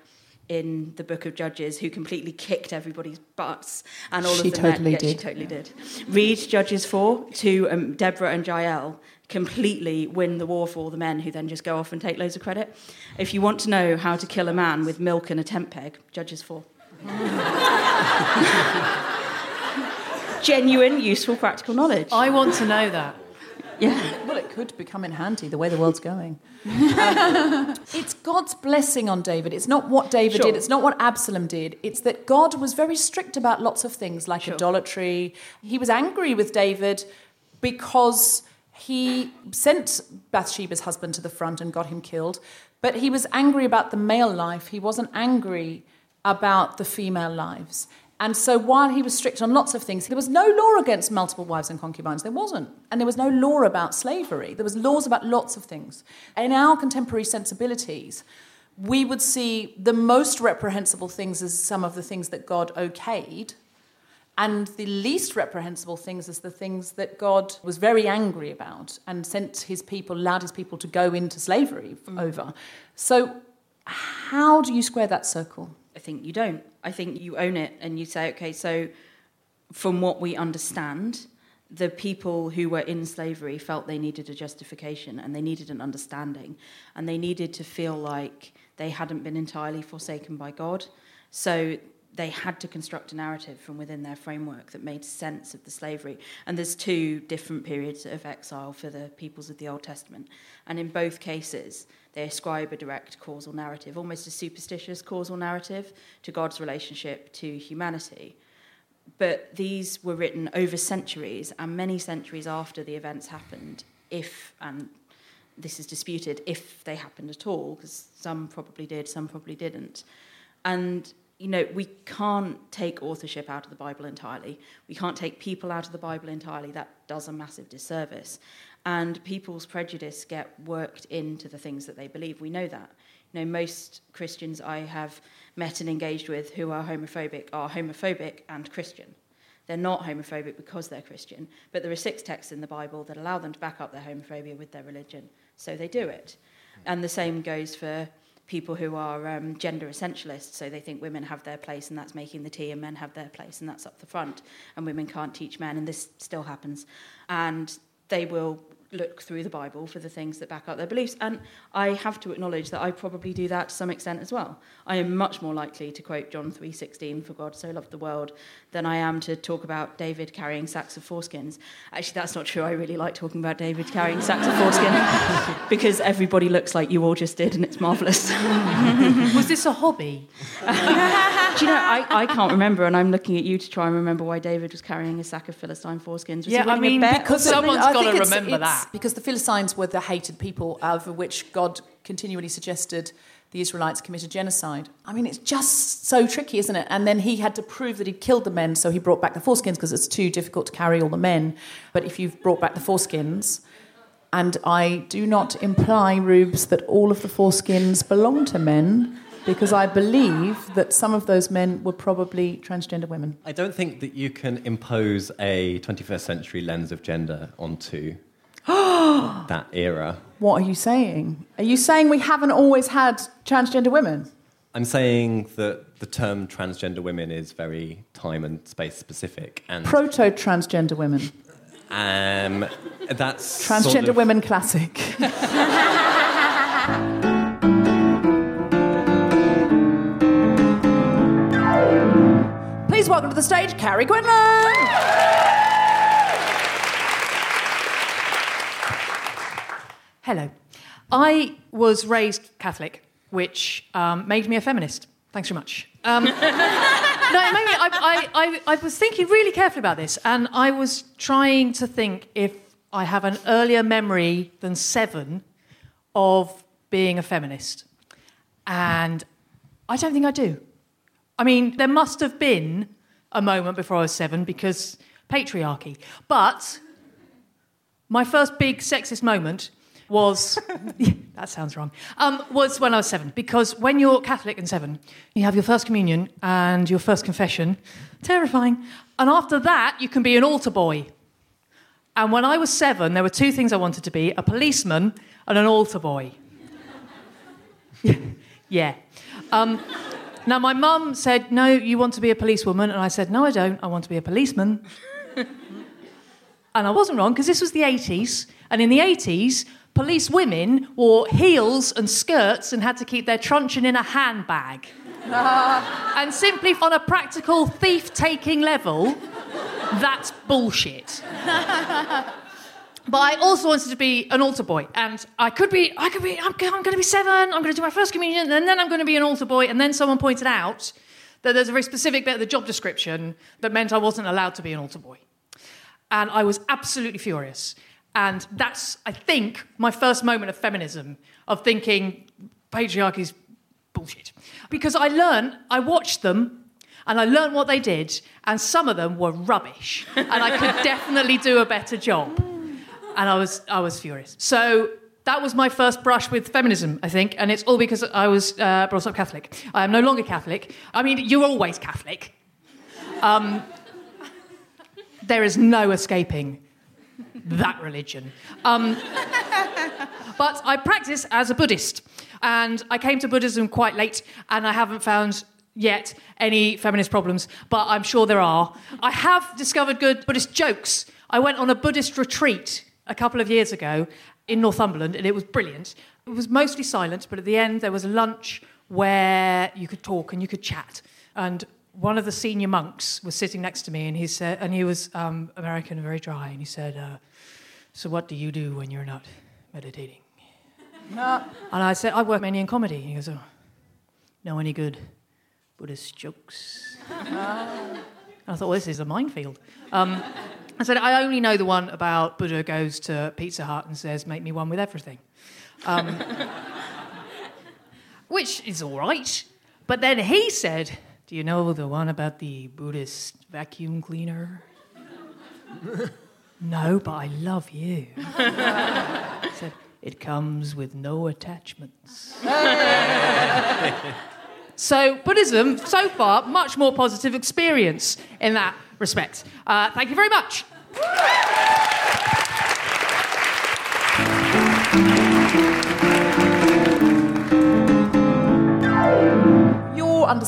in the book of Judges who completely kicked everybody's butts and all She of the totally men. Yeah, did. she totally did. Read Judges 4 to um, Deborah and Jael completely win the war for all the men who then just go off and take loads of credit. If you want to know how to kill a man with milk and a tent peg, Judges 4. Genuine, useful, practical knowledge. I want to know that. Yeah. Well, it could become in handy the way the world's going. Um, it's God's blessing on David. It's not what David Sure. did. It's not what Absalom did. It's that God was very strict about lots of things like idolatry. He was angry with David because he sent Bathsheba's husband to the front and got him killed. But he was angry about the male life. He wasn't angry about the female lives. And so while he was strict on lots of things, there was no law against multiple wives and concubines. There wasn't. And there was no law about slavery. There was laws about lots of things. In our contemporary sensibilities, we would see the most reprehensible things as some of the things that God okayed, and the least reprehensible things as the things that God was very angry about and sent his people, allowed his people to go into slavery over. So, how do you square that circle? I think you don't. I think you own it and you say, okay, so from what we understand, the people who were in slavery felt they needed a justification and they needed an understanding and they needed to feel like they hadn't been entirely forsaken by God. So they had to construct a narrative from within their framework that made sense of the slavery. And there's two different periods of exile for the peoples of the Old Testament. And in both cases, They ascribe a direct causal narrative, almost a superstitious causal narrative, to God's relationship to humanity. But these were written over centuries and many centuries after the events happened, if, and this is disputed, if they happened at all, because some probably did, some probably didn't. And you know, we can't take authorship out of the Bible entirely. We can't take people out of the Bible entirely. That does a massive disservice. And people's prejudice get worked into the things that they believe. We know that. You know, most Christians I have met and engaged with who are homophobic are homophobic and Christian. They're not homophobic because they're Christian, but there are six texts in the Bible that allow them to back up their homophobia with their religion, so they do it. And the same goes for people who are um, gender essentialists. So they think women have their place and that's making the tea, and men have their place and that's up the front, and women can't teach men, and this still happens. And they will look through the Bible for the things that back up their beliefs. And I have to acknowledge that I probably do that to some extent as well. I am much more likely to quote John 3:16, "For God so loved the world," than I am to talk about David carrying sacks of foreskins. Actually, that's not true. I really like talking about David carrying sacks of foreskin because everybody looks like you all just did, and it's marvelous. Was this a hobby? Do you know, I, I can't remember, and I'm looking at you to try and remember why David was carrying a sack of Philistine foreskins. Was Yeah, I mean, because someone's got to remember it's that. Because the Philistines were the hated people over which God continually suggested the Israelites committed genocide. I mean, it's just so tricky, isn't it? And then he had to prove that he'd killed the men, so he brought back the foreskins because it's too difficult to carry all the men. But if you've brought back the foreskins, and I do not imply, Reubs, that all of the foreskins belong to men, because I believe that some of those men were probably transgender women. I don't think that you can impose a 21st century lens of gender onto that era. What are you saying? Are you saying we haven't always had transgender women? I'm saying that the term transgender women is very time and space specific, and Proto transgender women. um, that's Transgender sort of- women classic. Please welcome to the stage, Carrie Quinlan. Hello. I was raised Catholic, which um, made me a feminist. Thanks very much. Um, no, it made me, I, I, I, I was thinking really carefully about this, and I was trying to think if I have an earlier memory than seven of being a feminist. And I don't think I do. I mean, there must have been a moment before I was seven because patriarchy. But my first big sexist moment was that sounds wrong um, was when I was seven because when you're Catholic and seven, you have your first communion and your first confession, terrifying, and after that you can be an altar boy. And when I was seven, there were two things I wanted to be: a policeman and an altar boy. yeah. Um, now my mum said, "No, you want to be a policewoman," and I said, "No, I don't. I want to be a policeman." and I wasn't wrong because this was the 80s, and in the 80s, police women wore heels and skirts and had to keep their truncheon in a handbag. and simply on a practical thief taking level, that's bullshit. but I also wanted to be an altar boy, and I could be, I could be, I'm, I'm going to be seven, I'm going to do my first communion, and then I'm going to be an altar boy. And then someone pointed out that there's a very specific bit of the job description that meant I wasn't allowed to be an altar boy. And I was absolutely furious. And that's, I think, my first moment of feminism, of thinking patriarchy's bullshit. Because I learned, I watched them, and I learned what they did, and some of them were rubbish. And I could definitely do a better job. And I was, I was furious. So that was my first brush with feminism, I think, and it's all because I was uh, brought up Catholic. I am no longer Catholic. I mean, you're always Catholic. Um, there is no escaping that religion. Um, but I practice as a Buddhist, and I came to Buddhism quite late, and I haven't found yet any feminist problems, but I'm sure there are. I have discovered good Buddhist jokes. I went on a Buddhist retreat a couple of years ago in Northumberland, and it was brilliant. It was mostly silent, but at the end there was a lunch where you could talk and you could chat. And one of the senior monks was sitting next to me, and he said, and he was um, American and very dry, and he said, uh, "So what do you do when you're not meditating?" No. and I said, "I work mainly in comedy." He goes, "Oh, know any good Buddhist jokes?" No. I thought, well, this is a minefield. Um, I said, I only know the one about Buddha goes to Pizza Hut and says, "Make me one with everything," um, which is all right. But then he said, do you know the one about the Buddhist vacuum cleaner? no, but I love you. said, it comes with no attachments. so, Buddhism, so far, much more positive experience in that respect. Uh, thank you very much.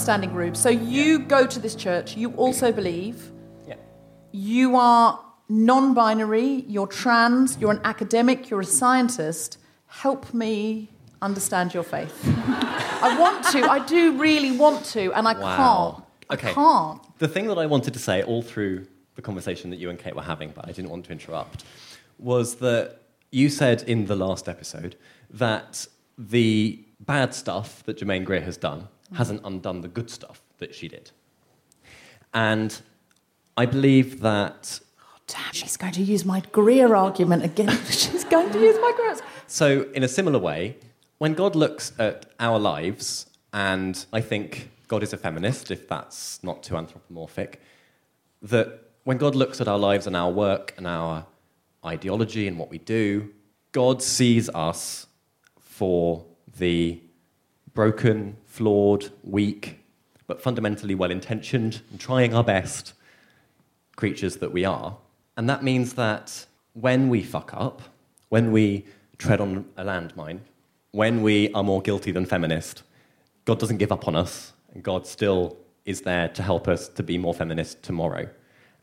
Understanding group. So you go to this church, you also believe. Yeah. You are non binary, you're trans, you're an academic, you're a scientist. Help me understand your faith. I want to, I do really want to, and I Wow. can't. Okay. I can't. The thing that I wanted to say all through the conversation that you and Kate were having, but I didn't want to interrupt, was that you said in the last episode that the bad stuff that Germaine Greer has done Mm-hmm. hasn't undone the good stuff that she did. And I believe that. Oh, Damn, she's going to use my Greer argument again. she's going to use my Greer. So, in a similar way, when God looks at our lives, and I think God is a feminist, if that's not too anthropomorphic, that when God looks at our lives and our work and our ideology and what we do, God sees us for the broken, flawed, weak, but fundamentally well intentioned and trying our best creatures that we are. And that means that when we fuck up, when we tread on a landmine, when we are more guilty than feminist, God doesn't give up on us, and God still is there to help us to be more feminist tomorrow.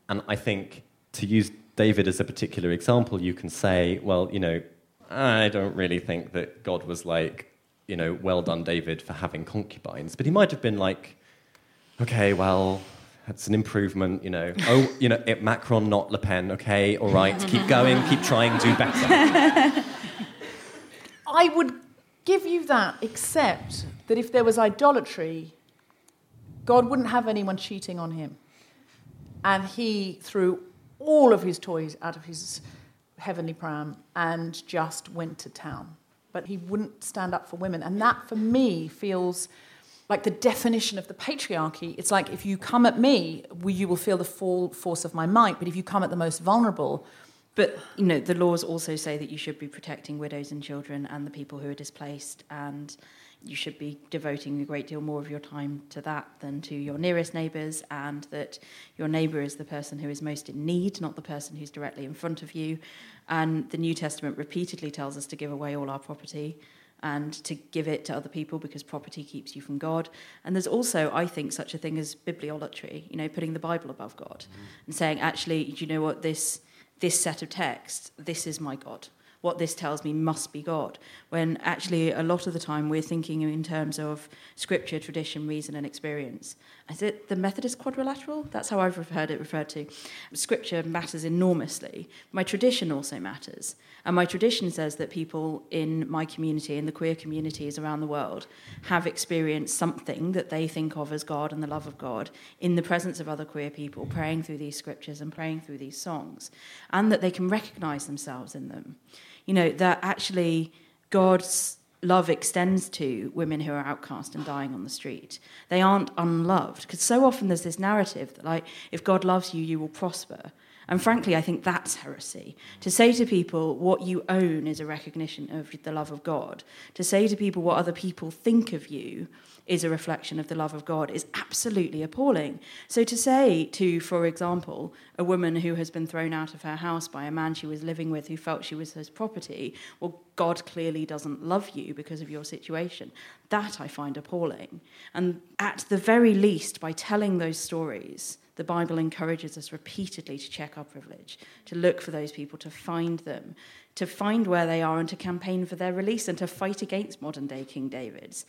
And I think to use David as a particular example, you can say, well, you know, I don't really think that God was like, you know, well done, David, for having concubines. But he might have been like, okay, well, that's an improvement, you know. Oh, you know, it, Macron, not Le Pen. Okay, all right, keep going, keep trying, do better. I would give you that, except that if there was idolatry, God wouldn't have anyone cheating on him. And he threw all of his toys out of his heavenly pram and just went to town. But he wouldn't stand up for women. And that, for me, feels like the definition of the patriarchy. It's like if you come at me, you will feel the full force of my might. But if you come at the most vulnerable, but you know the laws also say that you should be protecting widows and children and the people who are displaced and you should be devoting a great deal more of your time to that than to your nearest neighbours, and that your neighbour is the person who is most in need, not the person who's directly in front of you. And the New Testament repeatedly tells us to give away all our property and to give it to other people because property keeps you from God. And there's also, I think, such a thing as bibliolatry, you know, putting the Bible above God mm. and saying, actually, do you know what, this, this set of texts, this is my God what this tells me must be God. When actually, a lot of the time, we're thinking in terms of scripture, tradition, reason, and experience. Is it the Methodist quadrilateral? That's how I've heard it referred to. Scripture matters enormously. My tradition also matters. And my tradition says that people in my community, in the queer communities around the world, have experienced something that they think of as God and the love of God in the presence of other queer people, praying through these scriptures and praying through these songs, and that they can recognize themselves in them you know, that actually God's love extends to women who are outcast and dying on the street. They aren't unloved. Because so often there's this narrative that, like, if God loves you, you will prosper. And frankly, I think that's heresy. To say to people what you own is a recognition of the love of God. To say to people what other people think of you is a reflection of the love of God is absolutely appalling. So to say to, for example, a woman who has been thrown out of her house by a man she was living with who felt she was his property, well, God clearly doesn't love you because of your situation, that I find appalling. And at the very least, by telling those stories, the Bible encourages us repeatedly to check our privilege, to look for those people, to find them, to find where they are, and to campaign for their release and to fight against modern day King David's.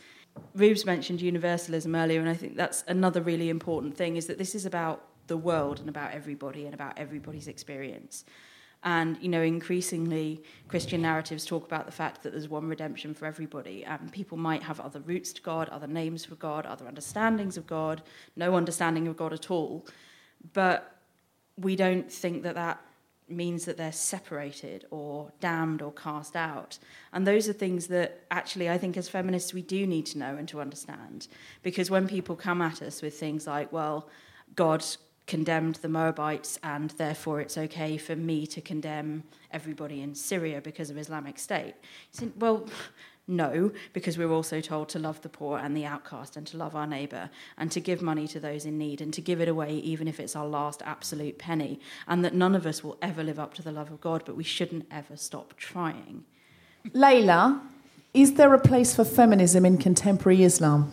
Reubs mentioned universalism earlier, and I think that's another really important thing is that this is about the world and about everybody and about everybody's experience. And, you know, increasingly Christian narratives talk about the fact that there's one redemption for everybody. And people might have other roots to God, other names for God, other understandings of God, no understanding of God at all. But we don't think that that means that they're separated or damned or cast out. And those are things that actually I think as feminists we do need to know and to understand. Because when people come at us with things like, well, God condemned the Moabites and therefore it's okay for me to condemn everybody in Syria because of Islamic State. well, no, because we're also told to love the poor and the outcast and to love our neighbour and to give money to those in need and to give it away even if it's our last absolute penny. And that none of us will ever live up to the love of God, but we shouldn't ever stop trying. Leyla, is there a place for feminism in contemporary Islam?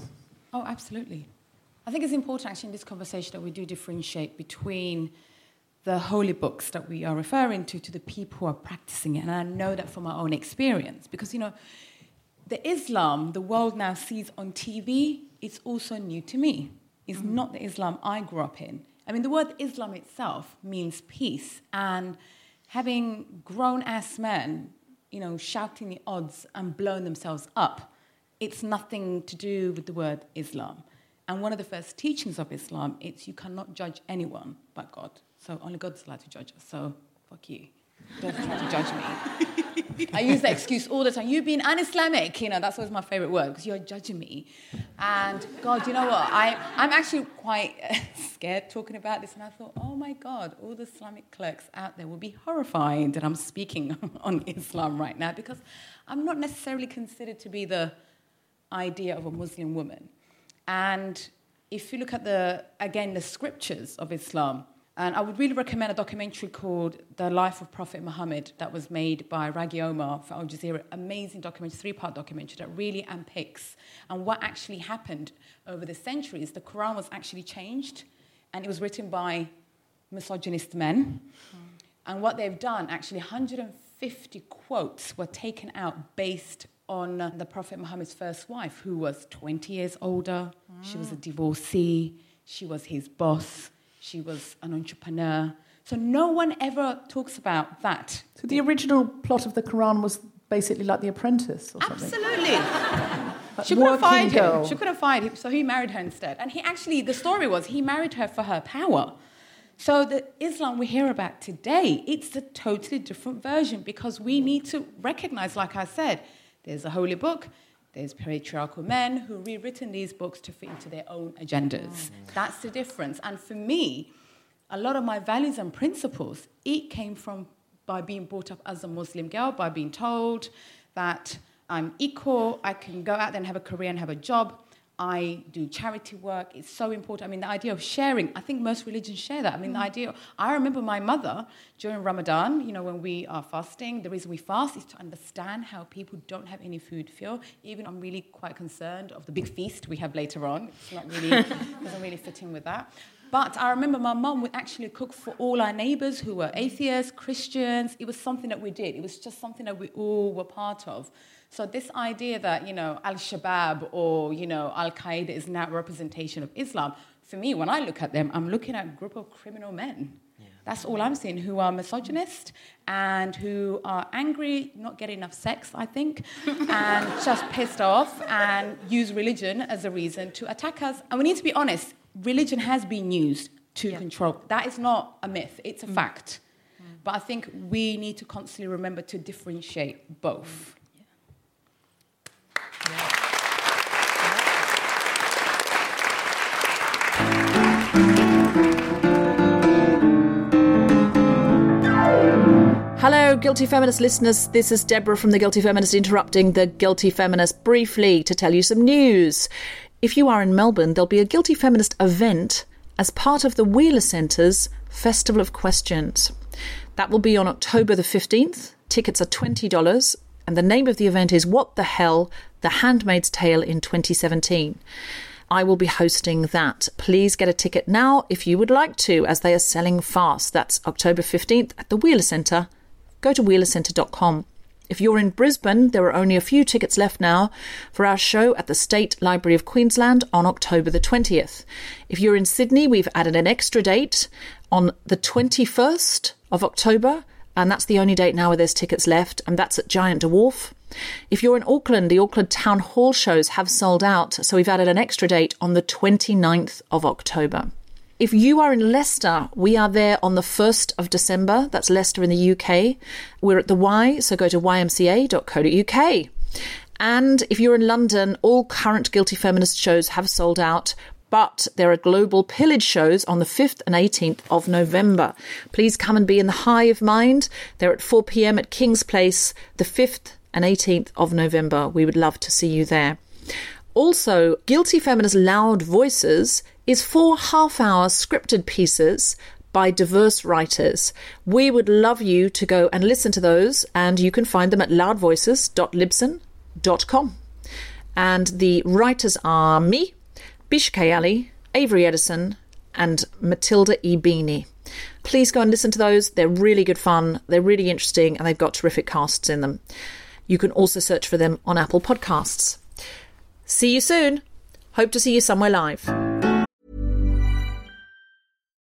Oh, absolutely. I think it's important actually in this conversation that we do differentiate between the holy books that we are referring to to the people who are practicing it. And I know that from my own experience because, you know, the Islam the world now sees on TV, it's also new to me. It's mm-hmm. not the Islam I grew up in. I mean, the word Islam itself means peace. And having grown ass men, you know, shouting the odds and blowing themselves up, it's nothing to do with the word Islam. And one of the first teachings of Islam, it's you cannot judge anyone but God. So only God's allowed to judge us. So fuck you. Don't try to judge me. I use that excuse all the time. You being un-Islamic, you know, that's always my favorite word because you're judging me. And God, you know what? I, I'm actually quite scared talking about this. And I thought, oh my God, all the Islamic clerks out there will be horrified that I'm speaking on Islam right now because I'm not necessarily considered to be the idea of a Muslim woman. And if you look at the, again, the scriptures of Islam, and I would really recommend a documentary called The Life of Prophet Muhammad that was made by Rageh Omaar for Al Jazeera. Amazing documentary, three part documentary that really unpicks and what actually happened over the centuries. The Quran was actually changed and it was written by misogynist men. Mm. And what they've done, actually, 150 quotes were taken out based on the Prophet Muhammad's first wife, who was 20 years older. Mm. She was a divorcee, she was his boss she was an entrepreneur. So no one ever talks about that. So the original plot of the Quran was basically like The Apprentice or something? Absolutely. She couldn't find him. She couldn't find him, so he married her instead. And he actually, the story was he married her for her power. So the Islam we hear about today, it's a totally different version because we need to recognize, like I said, there's a holy book, there's patriarchal men who rewritten these books to fit into their own agendas. Mm. That's the difference. And for me, a lot of my values and principles, it came from by being brought up as a Muslim girl, by being told that I'm equal, I can go out there and have a career and have a job. I do charity work. It's so important. I mean, the idea of sharing, I think most religions share that. I mean, the mm. idea, I remember my mother during Ramadan, you know, when we are fasting, the reason we fast is to understand how people don't have any food feel. Even I'm really quite concerned of the big feast we have later on. It's not really, doesn't really fit in with that. But I remember my mum would actually cook for all our neighbors who were atheists, Christians. It was something that we did. It was just something that we all were part of. So this idea that, you know, Al-Shabaab or, you know, Al-Qaeda is now a representation of Islam, for me, when I look at them, I'm looking at a group of criminal men. That's all I'm seeing, who are misogynist and who are angry, not getting enough sex, I think, and just pissed off and use religion as a reason to attack us. And we need to be honest, religion has been used to control. That is not a myth, it's a mm. fact. Mm. But I think we need to constantly remember to differentiate both. Hello, Guilty Feminist listeners. This is Deborah from The Guilty Feminist interrupting The Guilty Feminist briefly to tell you some news. If you are in Melbourne, there'll be a Guilty Feminist event as part of the Wheeler Centre's Festival of Questions. That will be on October the 15th. Tickets are $20, and the name of the event is What the Hell? The Handmaid's Tale in 2017. I will be hosting that. Please get a ticket now if you would like to, as they are selling fast. That's October 15th at the Wheeler Centre. Go to wheelercentre.com. If you're in Brisbane, there are only a few tickets left now for our show at the State Library of Queensland on October the 20th. If you're in Sydney, we've added an extra date on the 21st of October, and that's the only date now where there's tickets left, and that's at Giant Dwarf. If you're in Auckland, the Auckland Town Hall shows have sold out, so we've added an extra date on the 29th of October. If you are in Leicester, we are there on the 1st of December. That's Leicester in the UK. We're at the Y, so go to ymca.co.uk. And if you're in London, all current Guilty Feminist shows have sold out, but there are global pillage shows on the 5th and 18th of November. Please come and be in the hive mind. They're at 4 pm at King's Place, the 5th and 18th of November. We would love to see you there. Also, Guilty Feminist Loud Voices is four half hour scripted pieces by diverse writers. We would love you to go and listen to those, and you can find them at loudvoices.libsyn.com. And the writers are me, Bisha K. Ali, Avery Edison, and Matilda E. Beanie. Please go and listen to those. They're really good fun, they're really interesting, and they've got terrific casts in them. You can also search for them on Apple Podcasts. See you soon. Hope to see you somewhere live.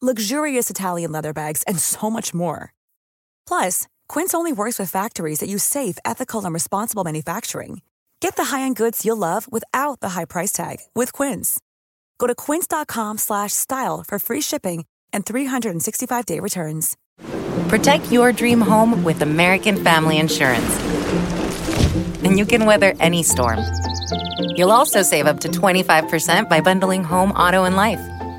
luxurious Italian leather bags, and so much more. Plus, Quince only works with factories that use safe, ethical, and responsible manufacturing. Get the high-end goods you'll love without the high price tag with Quince. Go to quince.com/style for free shipping and 365-day returns. Protect your dream home with American Family Insurance. And you can weather any storm. You'll also save up to 25% by bundling home, auto, and life.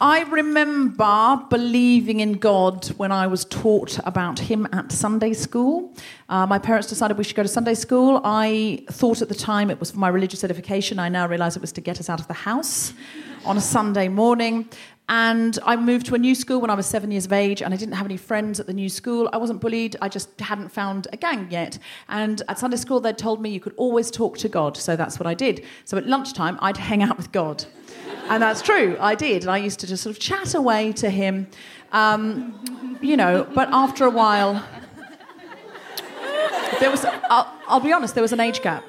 I remember believing in God when I was taught about Him at Sunday school. Uh, my parents decided we should go to Sunday school. I thought at the time it was for my religious edification. I now realise it was to get us out of the house on a Sunday morning. And I moved to a new school when I was seven years of age, and I didn't have any friends at the new school. I wasn't bullied, I just hadn't found a gang yet. And at Sunday school, they'd told me you could always talk to God, so that's what I did. So at lunchtime, I'd hang out with God. And that's true, I did. And I used to just sort of chat away to him, um, you know, but after a while, there was, I'll, I'll be honest, there was an age gap.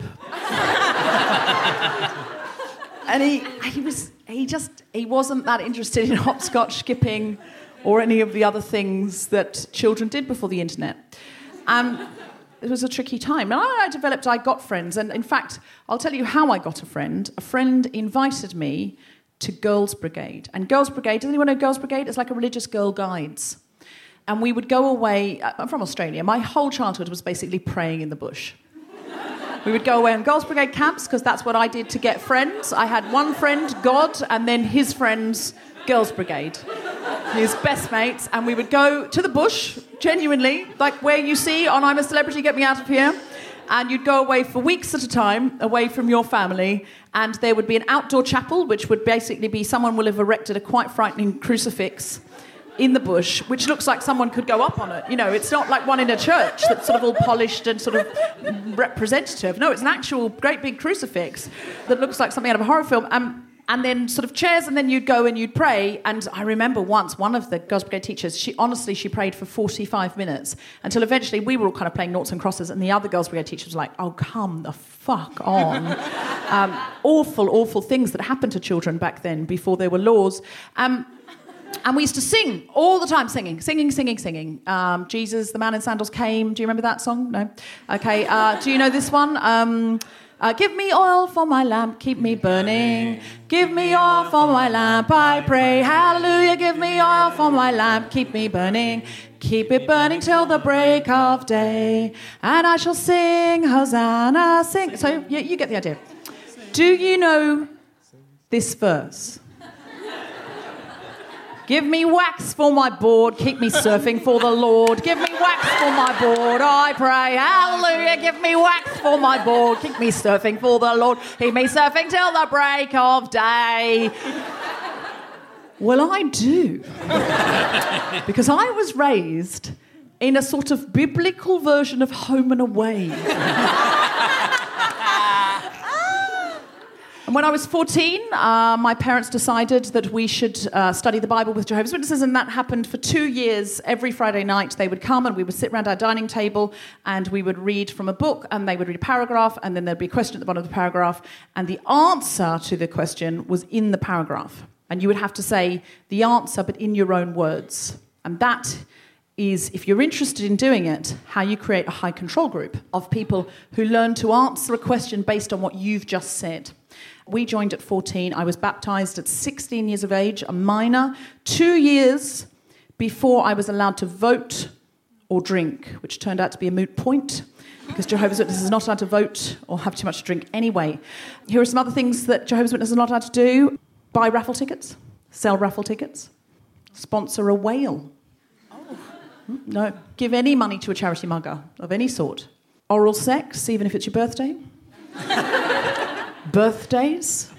and he, he was he just he wasn't that interested in hopscotch skipping or any of the other things that children did before the internet. Um, it was a tricky time. And I developed, I got friends. And in fact, I'll tell you how I got a friend. A friend invited me to Girls Brigade. And Girls Brigade, does anyone know Girls Brigade? It's like a religious girl guides. And we would go away, I'm from Australia. My whole childhood was basically praying in the bush. We would go away on Girls Brigade camps because that's what I did to get friends. I had one friend, God, and then his friends, Girls Brigade, his best mates, and we would go to the bush, genuinely, like where you see on I'm a Celebrity, Get Me Out of Here. And you'd go away for weeks at a time, away from your family, and there would be an outdoor chapel, which would basically be someone will have erected a quite frightening crucifix in the bush, which looks like someone could go up on it. You know, it's not like one in a church that's sort of all polished and sort of representative. No, it's an actual great big crucifix that looks like something out of a horror film. Um, and then sort of chairs, and then you'd go and you'd pray. And I remember once one of the Girls Brigade teachers, she honestly she prayed for 45 minutes until eventually we were all kind of playing noughts and crosses, and the other Girls Brigade teacher was like, "Oh, come the fuck on!" um, awful, awful things that happened to children back then before there were laws. Um, and we used to sing all the time, singing, singing, singing, singing. Um, Jesus, the man in sandals came. Do you remember that song? No. Okay. Uh, do you know this one? Uh, give me oil for my lamp, keep me burning. Give me oil for my lamp, I pray. Hallelujah. Give me oil for my lamp, keep me burning. Keep it burning till the break of day, and I shall sing Hosanna, sing. So you, you get the idea. Do you know this verse? Give me wax for my board, keep me surfing for the Lord. Give me wax for my board, I pray. Hallelujah. Give me wax for my board, keep me surfing for the Lord. Keep me surfing till the break of day. Well, I do. because I was raised in a sort of biblical version of Home and Away. When I was 14, uh, my parents decided that we should uh, study the Bible with Jehovah's Witnesses, and that happened for two years. Every Friday night, they would come and we would sit around our dining table and we would read from a book, and they would read a paragraph, and then there'd be a question at the bottom of the paragraph, and the answer to the question was in the paragraph. And you would have to say the answer, but in your own words. And that is, if you're interested in doing it, how you create a high control group of people who learn to answer a question based on what you've just said. We joined at 14. I was baptized at 16 years of age, a minor, two years before I was allowed to vote or drink, which turned out to be a moot point because Jehovah's Witnesses are not allowed to vote or have too much to drink anyway. Here are some other things that Jehovah's Witnesses are not allowed to do buy raffle tickets, sell raffle tickets, sponsor a whale. Oh. No, give any money to a charity mugger of any sort. Oral sex, even if it's your birthday. Birthdays.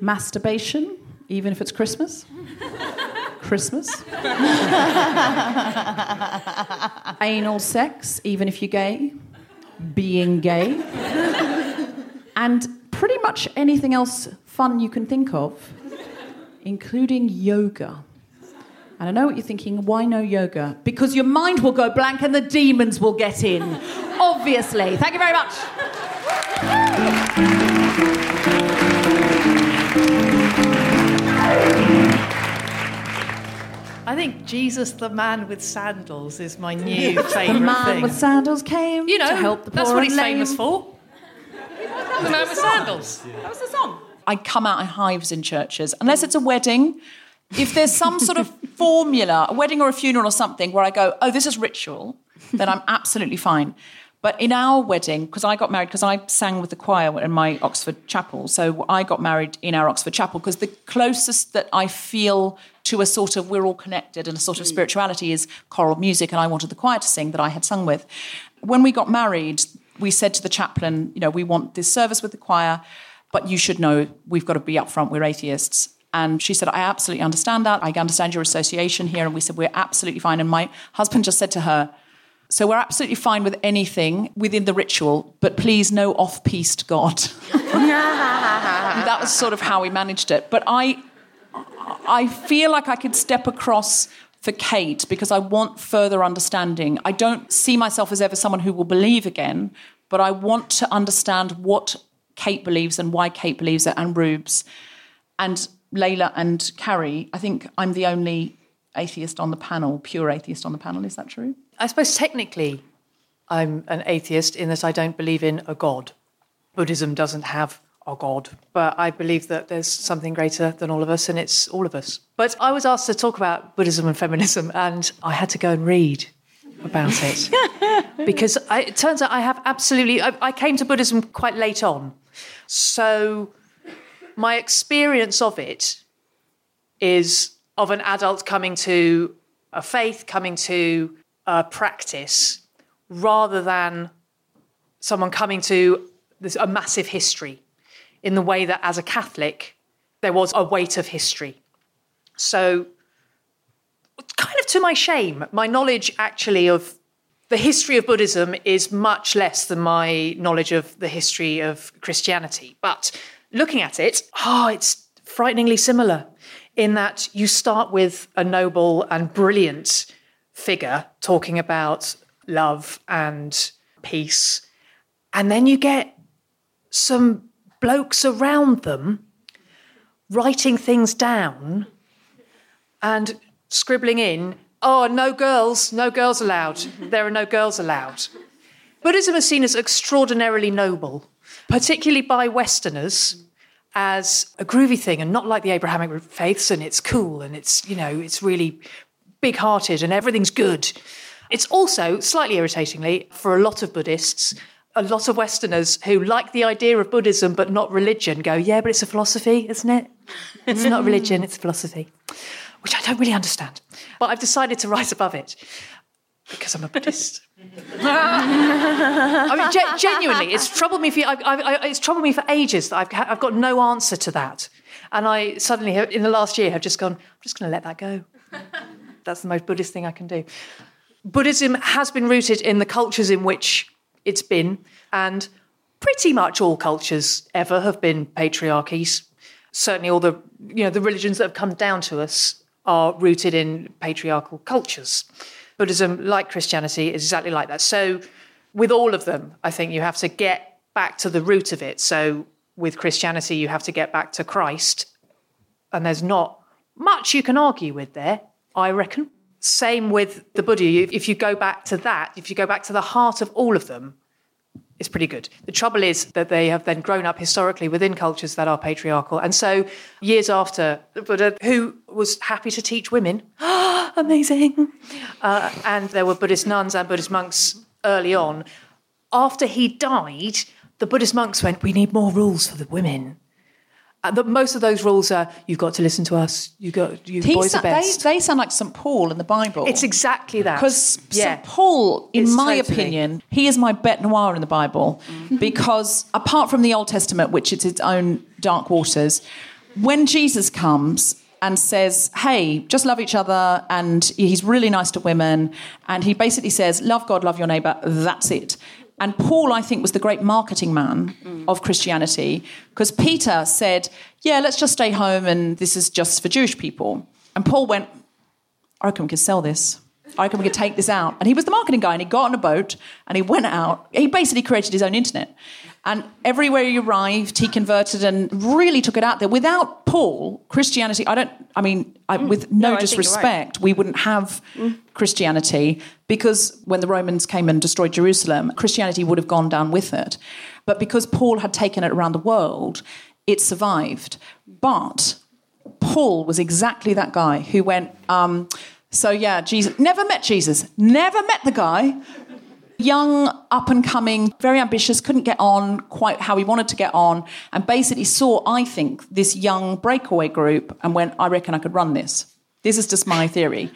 Masturbation, even if it's Christmas. Christmas. Anal sex, even if you're gay. Being gay. and pretty much anything else fun you can think of, including yoga. And I know what you're thinking why no yoga? Because your mind will go blank and the demons will get in. Obviously. Thank you very much. I think Jesus, the man with sandals, is my new favourite the man thing. with sandals came you know, to help the poor that's what he's lame. famous for. The man with sandals. That was the song. I come out in hives in churches, unless it's a wedding. If there's some sort of formula, a wedding or a funeral or something, where I go, oh, this is ritual, then I'm absolutely fine. But in our wedding, because I got married, because I sang with the choir in my Oxford chapel, so I got married in our Oxford chapel, because the closest that I feel to a sort of we're all connected and a sort of mm. spirituality is choral music, and I wanted the choir to sing that I had sung with. When we got married, we said to the chaplain, you know, we want this service with the choir, but you should know we've got to be upfront, we're atheists. And she said, I absolutely understand that. I understand your association here. And we said, We're absolutely fine. And my husband just said to her, So we're absolutely fine with anything within the ritual, but please no off piste God. that was sort of how we managed it. But I, I feel like I could step across for Kate because I want further understanding. I don't see myself as ever someone who will believe again, but I want to understand what Kate believes and why Kate believes it, and Reubs. And Leyla and Carrie, I think I'm the only atheist on the panel, pure atheist on the panel. Is that true? I suppose technically I'm an atheist in that I don't believe in a god. Buddhism doesn't have a god, but I believe that there's something greater than all of us and it's all of us. But I was asked to talk about Buddhism and feminism and I had to go and read about it because I, it turns out I have absolutely, I, I came to Buddhism quite late on. So my experience of it is of an adult coming to a faith, coming to a practice, rather than someone coming to this, a massive history in the way that as a Catholic, there was a weight of history. So, kind of to my shame, my knowledge actually of the history of Buddhism is much less than my knowledge of the history of Christianity. But looking at it, oh, it's frighteningly similar in that you start with a noble and brilliant figure talking about love and peace, and then you get some blokes around them writing things down and scribbling in, oh, no girls, no girls allowed. There are no girls allowed. Buddhism is seen as extraordinarily noble particularly by Westerners, as a groovy thing and not like the Abrahamic faiths, and it's cool and it's, you know, it's really big hearted and everything's good. It's also, slightly irritatingly, for a lot of Buddhists, a lot of Westerners who like the idea of Buddhism but not religion go, yeah, but it's a philosophy, isn't it? It's not religion, it's philosophy, which I don't really understand. But I've decided to rise above it because I'm a Buddhist. I mean, ge- genuinely, it's troubled me for I, I, I, it's troubled me for ages that I've, I've got no answer to that, and I suddenly, in the last year, have just gone. I'm just going to let that go. That's the most Buddhist thing I can do. Buddhism has been rooted in the cultures in which it's been, and pretty much all cultures ever have been patriarchies. Certainly, all the you know the religions that have come down to us are rooted in patriarchal cultures. Buddhism, like Christianity, is exactly like that. So, with all of them, I think you have to get back to the root of it. So, with Christianity, you have to get back to Christ. And there's not much you can argue with there, I reckon. Same with the Buddha. If you go back to that, if you go back to the heart of all of them, it's pretty good. The trouble is that they have then grown up historically within cultures that are patriarchal. And so, years after the Buddha, who was happy to teach women, amazing, uh, and there were Buddhist nuns and Buddhist monks early on, after he died, the Buddhist monks went, We need more rules for the women. And the, most of those rules are you've got to listen to us. You got you He boys are best. They, they sound like St. Paul in the Bible. It's exactly that. Because Yeah. St. Paul, in It's my totally- opinion, he is my bête Noir in the Bible. Mm-hmm. Because apart from the Old Testament, which is its own dark waters, when Jesus comes and says, hey, just love each other, and he's really nice to women, and he basically says, love God, love your neighbour, that's it. And Paul, I think, was the great marketing man of Christianity because Peter said, Yeah, let's just stay home and this is just for Jewish people. And Paul went, I reckon we could sell this. I reckon we could take this out. And he was the marketing guy and he got on a boat and he went out. He basically created his own internet. And everywhere he arrived, he converted and really took it out there. Without Paul, Christianity, I don't, I mean, I, with no, No, think right. disrespect, we wouldn't have Christianity because when the Romans came and destroyed Jerusalem, Christianity would have gone down with it. But because Paul had taken it around the world, it survived. But Paul was exactly that guy who went, um, so yeah, Jesus, never met Jesus, never met the guy. Young, up and coming, very ambitious, couldn't get on quite how he wanted to get on, and basically saw, I think, this young breakaway group and went, I reckon I could run this. This is just my theory.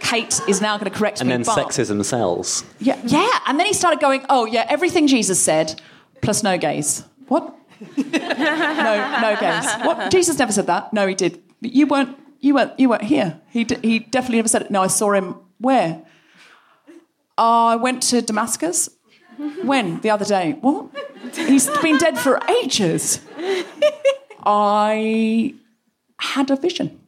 Kate is now going to correct and me. then but- sexism sells. Yeah, yeah. And then he started going, oh, yeah, everything Jesus said, plus no gays. What? no, no gays. What? Jesus never said that. No, he did. But you weren't. You weren't. You weren't here. He d- he definitely never said it. No, I saw him. Where? I went to Damascus. When? The other day. What? He's been dead for ages. I had a vision.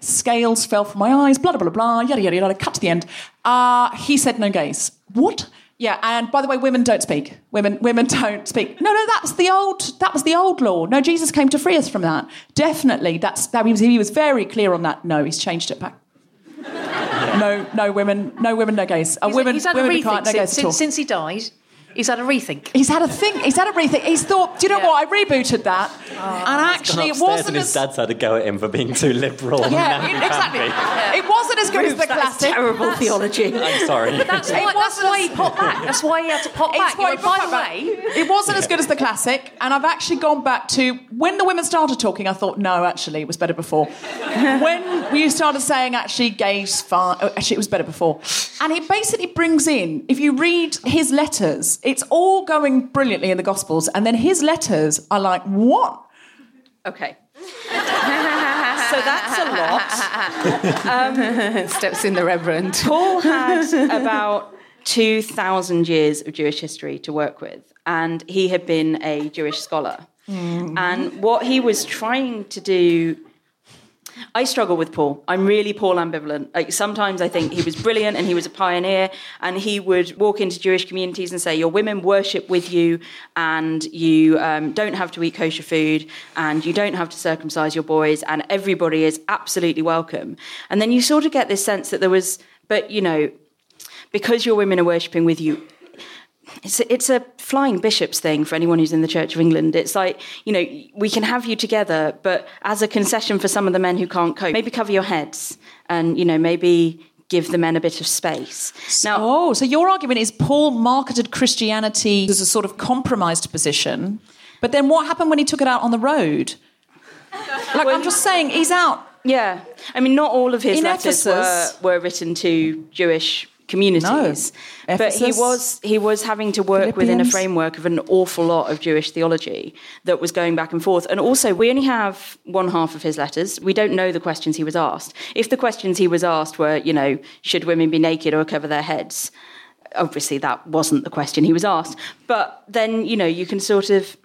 Scales fell from my eyes, blah, blah, blah, blah, yada, yada, yada, cut to the end. Uh, he said no gays. What? Yeah, and by the way, women don't speak. Women, women don't speak. No, no, that's the old. That was the old law. No, Jesus came to free us from that. Definitely, that's that. He was, he was very clear on that. No, he's changed it back. No, no women, no women, no gays. Uh, He's, women, he's had women a can't, no since, since, since he died. He's had a rethink. He's had a think. He's had a rethink. He's thought. Do you know what? I rebooted that, oh. and actually, it wasn't and his as dad's had a go at him for being too liberal. yeah, namby it- exactly. pamby. It wasn't as good as the classic. terrible theology. I'm sorry. That's why, that's why he popped back. That's why he had to pop It's back. why You know, by popped the back. way, It wasn't as good as the classic, and I've actually gone back to when the women started talking. I thought, no, actually, it was better before. when we started saying, actually, gays fine. oh, Actually, it was better before. And he basically brings in, if you read his letters, it's all going brilliantly in the Gospels, and then his letters are like, what? Okay. so that's a lot. Um, Steps in the Reverend. Paul had about 2,000 years of Jewish history to work with, and he had been a Jewish scholar. And what he was trying to do. I struggle with Paul. I'm really Paul ambivalent. Like sometimes I think he was brilliant and he was a pioneer, and he would walk into Jewish communities and say, "Your women worship with you, and you um, don't have to eat kosher food, and you don't have to circumcise your boys, and everybody is absolutely welcome." And then you sort of get this sense that there was, but you know, because your women are worshipping with you, it's a, it's a flying bishops thing for anyone who's in the Church of England. It's like, you know, we can have you together, but as a concession for some of the men who can't cope, maybe cover your heads and, you know, maybe give the men a bit of space. Now, oh, so your argument is Paul marketed Christianity as a sort of compromised position, but then what happened when he took it out on the road? Like, I'm just saying, he's out. Yeah. I mean, not all of his letters were, were written to Jewish communities. No. But he was he was having to work within a framework of an awful lot of Jewish theology that was going back and forth. And also, we only have one half of his letters. We don't know the questions he was asked. If the questions he was asked were, you know, should women be naked or cover their heads? Obviously, that wasn't the question he was asked. But then, you know, you can sort of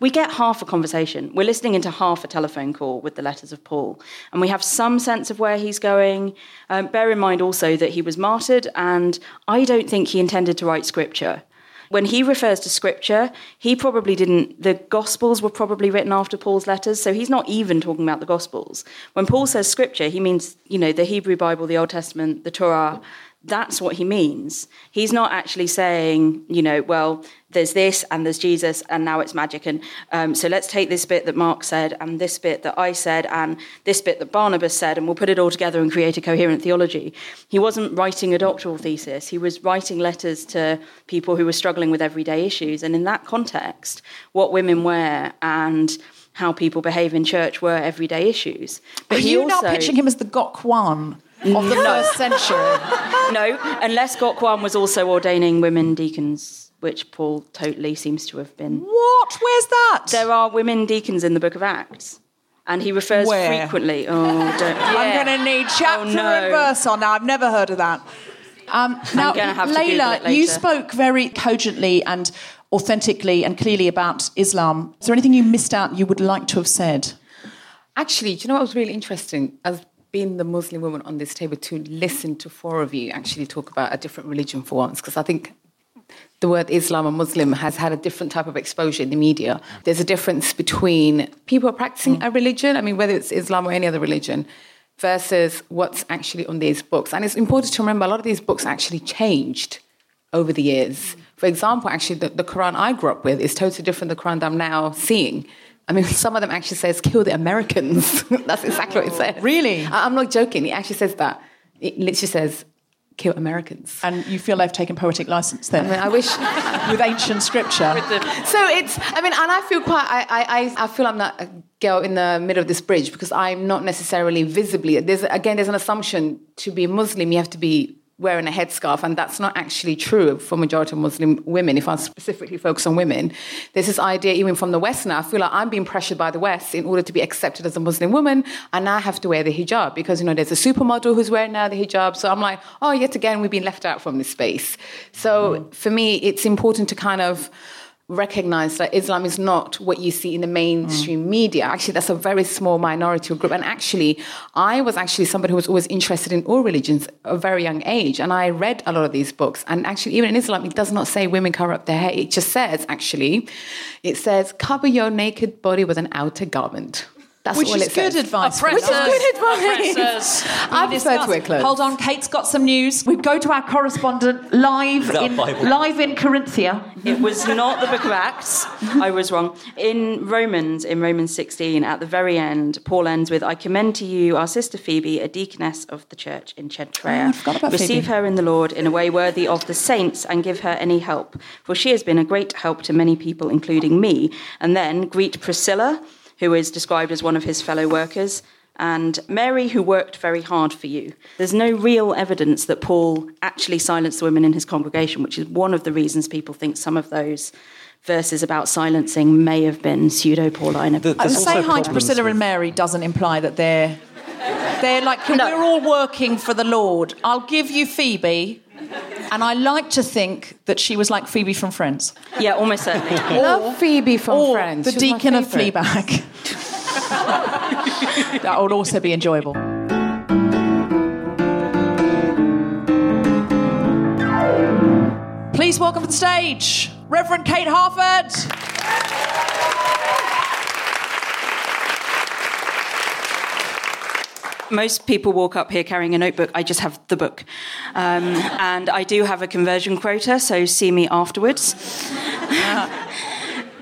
we get half a conversation. We're listening into half a telephone call with the letters of Paul, and we have some sense of where he's going. Um, bear in mind also that he was martyred, and I don't think he intended to write scripture. When he refers to scripture, he probably didn't. The Gospels were probably written after Paul's letters, so he's not even talking about the Gospels. When Paul says scripture, he means, you know, the Hebrew Bible, the Old Testament, the Torah. That's what he means. He's not actually saying, you know, well, there's this and there's Jesus and now it's magic. And um, so let's take this bit that Mark said and this bit that I said and this bit that Barnabas said and we'll put it all together and create a coherent theology. He wasn't writing a doctoral thesis. He was writing letters to people who were struggling with everyday issues. And in that context, what women wear and how people behave in church were everyday issues. Are he you now also- pitching him as the Gok Wan of the first century? no, unless Gok Wan was also ordaining women deacons, which Paul totally seems to have been. What? Where's that? There are women deacons in the book of Acts. And he refers Where? frequently. Oh, don't. I'm going to need chapter Oh, no. and verse on that. I've never heard of that. Um, now, gonna have to Google Leyla, it later. you spoke very cogently and authentically and clearly about Islam. Is there anything you missed out you would like to have said? Actually, do you know what was really interesting? As being the Muslim woman on this table, to listen to four of you actually talk about a different religion for once, because I think the word Islam and Muslim has had a different type of exposure in the media. There's a difference between people practicing a religion, I mean, whether it's Islam or any other religion, versus what's actually on these books. And it's important to remember a lot of these books actually changed over the years. For example, actually, the, the Quran I grew up with is totally different than the Quran that I'm now seeing. I mean, some of them actually says kill the Americans. That's exactly what it says. Really? I- I'm not joking. It actually says that. It literally says kill Americans. And you feel they've taken poetic license then? I mean, I wish with ancient scripture. so it's, I mean, and I feel quite, I, I, I feel I'm not a girl in the middle of this bridge because I'm not necessarily visibly, there's, again, there's an assumption to be a Muslim, you have to be wearing a headscarf, and that's not actually true for majority of Muslim women. If I specifically focus on women, there's this idea even from the West now. I feel like I'm being pressured by the West in order to be accepted as a Muslim woman, and now I have to wear the hijab because you know there's a supermodel who's wearing now the hijab. So I'm like, oh, yet again we've been left out from this space. So mm. for me, it's important to kind of recognize that Islam is not what you see in the mainstream mm. media. Actually, that's a very small minority group. And actually, I was actually somebody who was always interested in all religions at a very young age. And I read a lot of these books. And actually, even in Islam, it does not say women cover up their hair. It just says, actually, it says, cover your naked body with an outer garment. That's Which all is it good says. advice. Which is good advice. I prefer to wear clothes. Hold on, Kate's got some news. We go to our correspondent live in live in Corinthia. It was not the Book of Acts. I was wrong. In Romans, in Romans 16, at the very end, Paul ends with, "I commend to you our sister Phoebe, a deaconess of the church in Cenchrea. Oh, Receive Phoebe. her in the Lord in a way worthy of the saints, and give her any help, for she has been a great help to many people, including me." And then greet Priscilla who is described as one of his fellow workers, and Mary, who worked very hard for you. There's no real evidence that Paul actually silenced the women in his congregation, which is one of the reasons people think some of those verses about silencing may have been pseudo Pauline. Uh, say hi to Priscilla and Mary doesn't imply that they're they're like no. we're all working for the Lord. I'll give you Phoebe. And I like to think that she was like Phoebe from Friends. Yeah, almost certainly. I love Phoebe from or Friends. The She deacon of favourite. Fleabag. that would also be enjoyable. Please welcome to the stage Reverend Kate Harford. Most people walk up here carrying a notebook. I just have the book. Um, and I do have a conversion quota, so see me afterwards.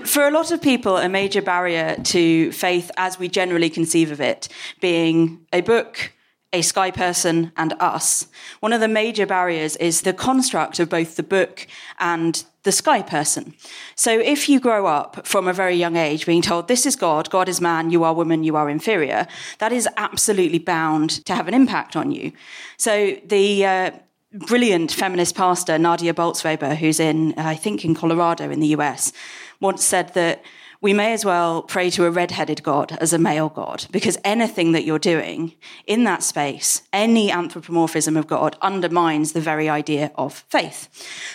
For a lot of people, a major barrier to faith as we generally conceive of it being a book, a sky person, and us. One of the major barriers is the construct of both the book and the sky person. So if you grow up from a very young age being told, this is God, God is man, you are woman, you are inferior, that is absolutely bound to have an impact on you. So the uh, brilliant feminist pastor, Nadia Bolz-Weber, who's in, I think, in Colorado in the US, once said that we may as well pray to a red-headed God as a male God, because anything that you're doing in that space, any anthropomorphism of God undermines the very idea of faith.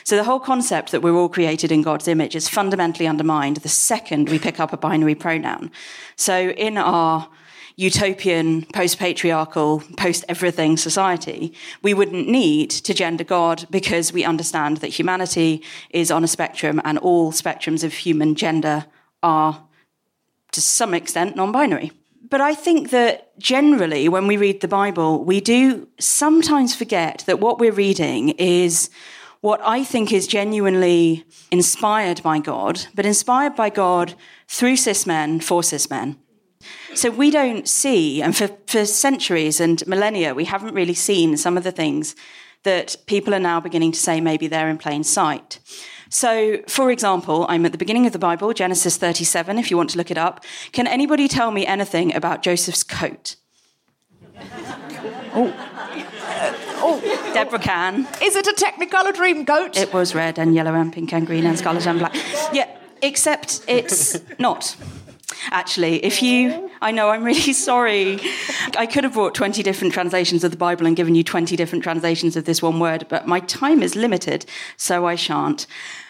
So the whole concept that we're all created in God's image is fundamentally undermined the second we pick up a binary pronoun. So in our utopian, post patriarchal, post everything society, we wouldn't need to gender God because we understand that humanity is on a spectrum and all spectrums of human gender are to some extent non binary. But I think that generally, when we read the Bible, we do sometimes forget that what we're reading is what I think is genuinely inspired by God, but inspired by God through cis men for cis men. So we don't see, and for, for centuries and millennia, we haven't really seen some of the things that people are now beginning to say maybe they're in plain sight. So, for example, I'm at the beginning of the Bible, Genesis 37, if you want to look it up. Can anybody tell me anything about Joseph's coat? oh. Uh, oh. oh. Deborah can. Is it a Technicolor dream coat? It was red and yellow and pink and green and scarlet and black. Yeah, except it's not. Actually, if you, I know, I'm really sorry. I could have brought 20 different translations of the Bible and given you 20 different translations of this one word, but my time is limited, so I shan't.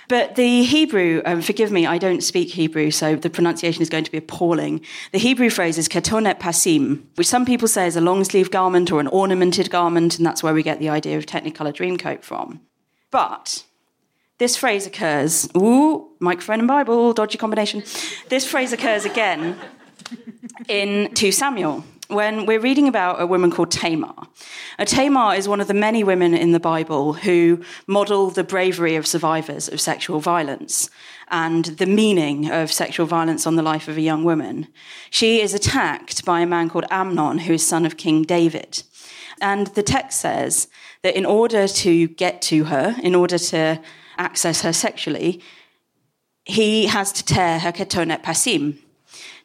But the Hebrew, um, forgive me, I don't speak Hebrew, so the pronunciation is going to be appalling. The Hebrew phrase is ketonet pasim, which some people say is a long sleeve garment or an ornamented garment, and that's where we get the idea of Technicolor Dreamcoat from. But this phrase occurs, ooh, microphone and Bible, dodgy combination. This phrase occurs again in 2 Samuel when we're reading about a woman called Tamar. A Tamar is one of the many women in the Bible who model the bravery of survivors of sexual violence and the meaning of sexual violence on the life of a young woman. She is attacked by a man called Amnon, who is son of King David. And the text says that in order to get to her, in order to access her sexually, he has to tear her ketonet pasim.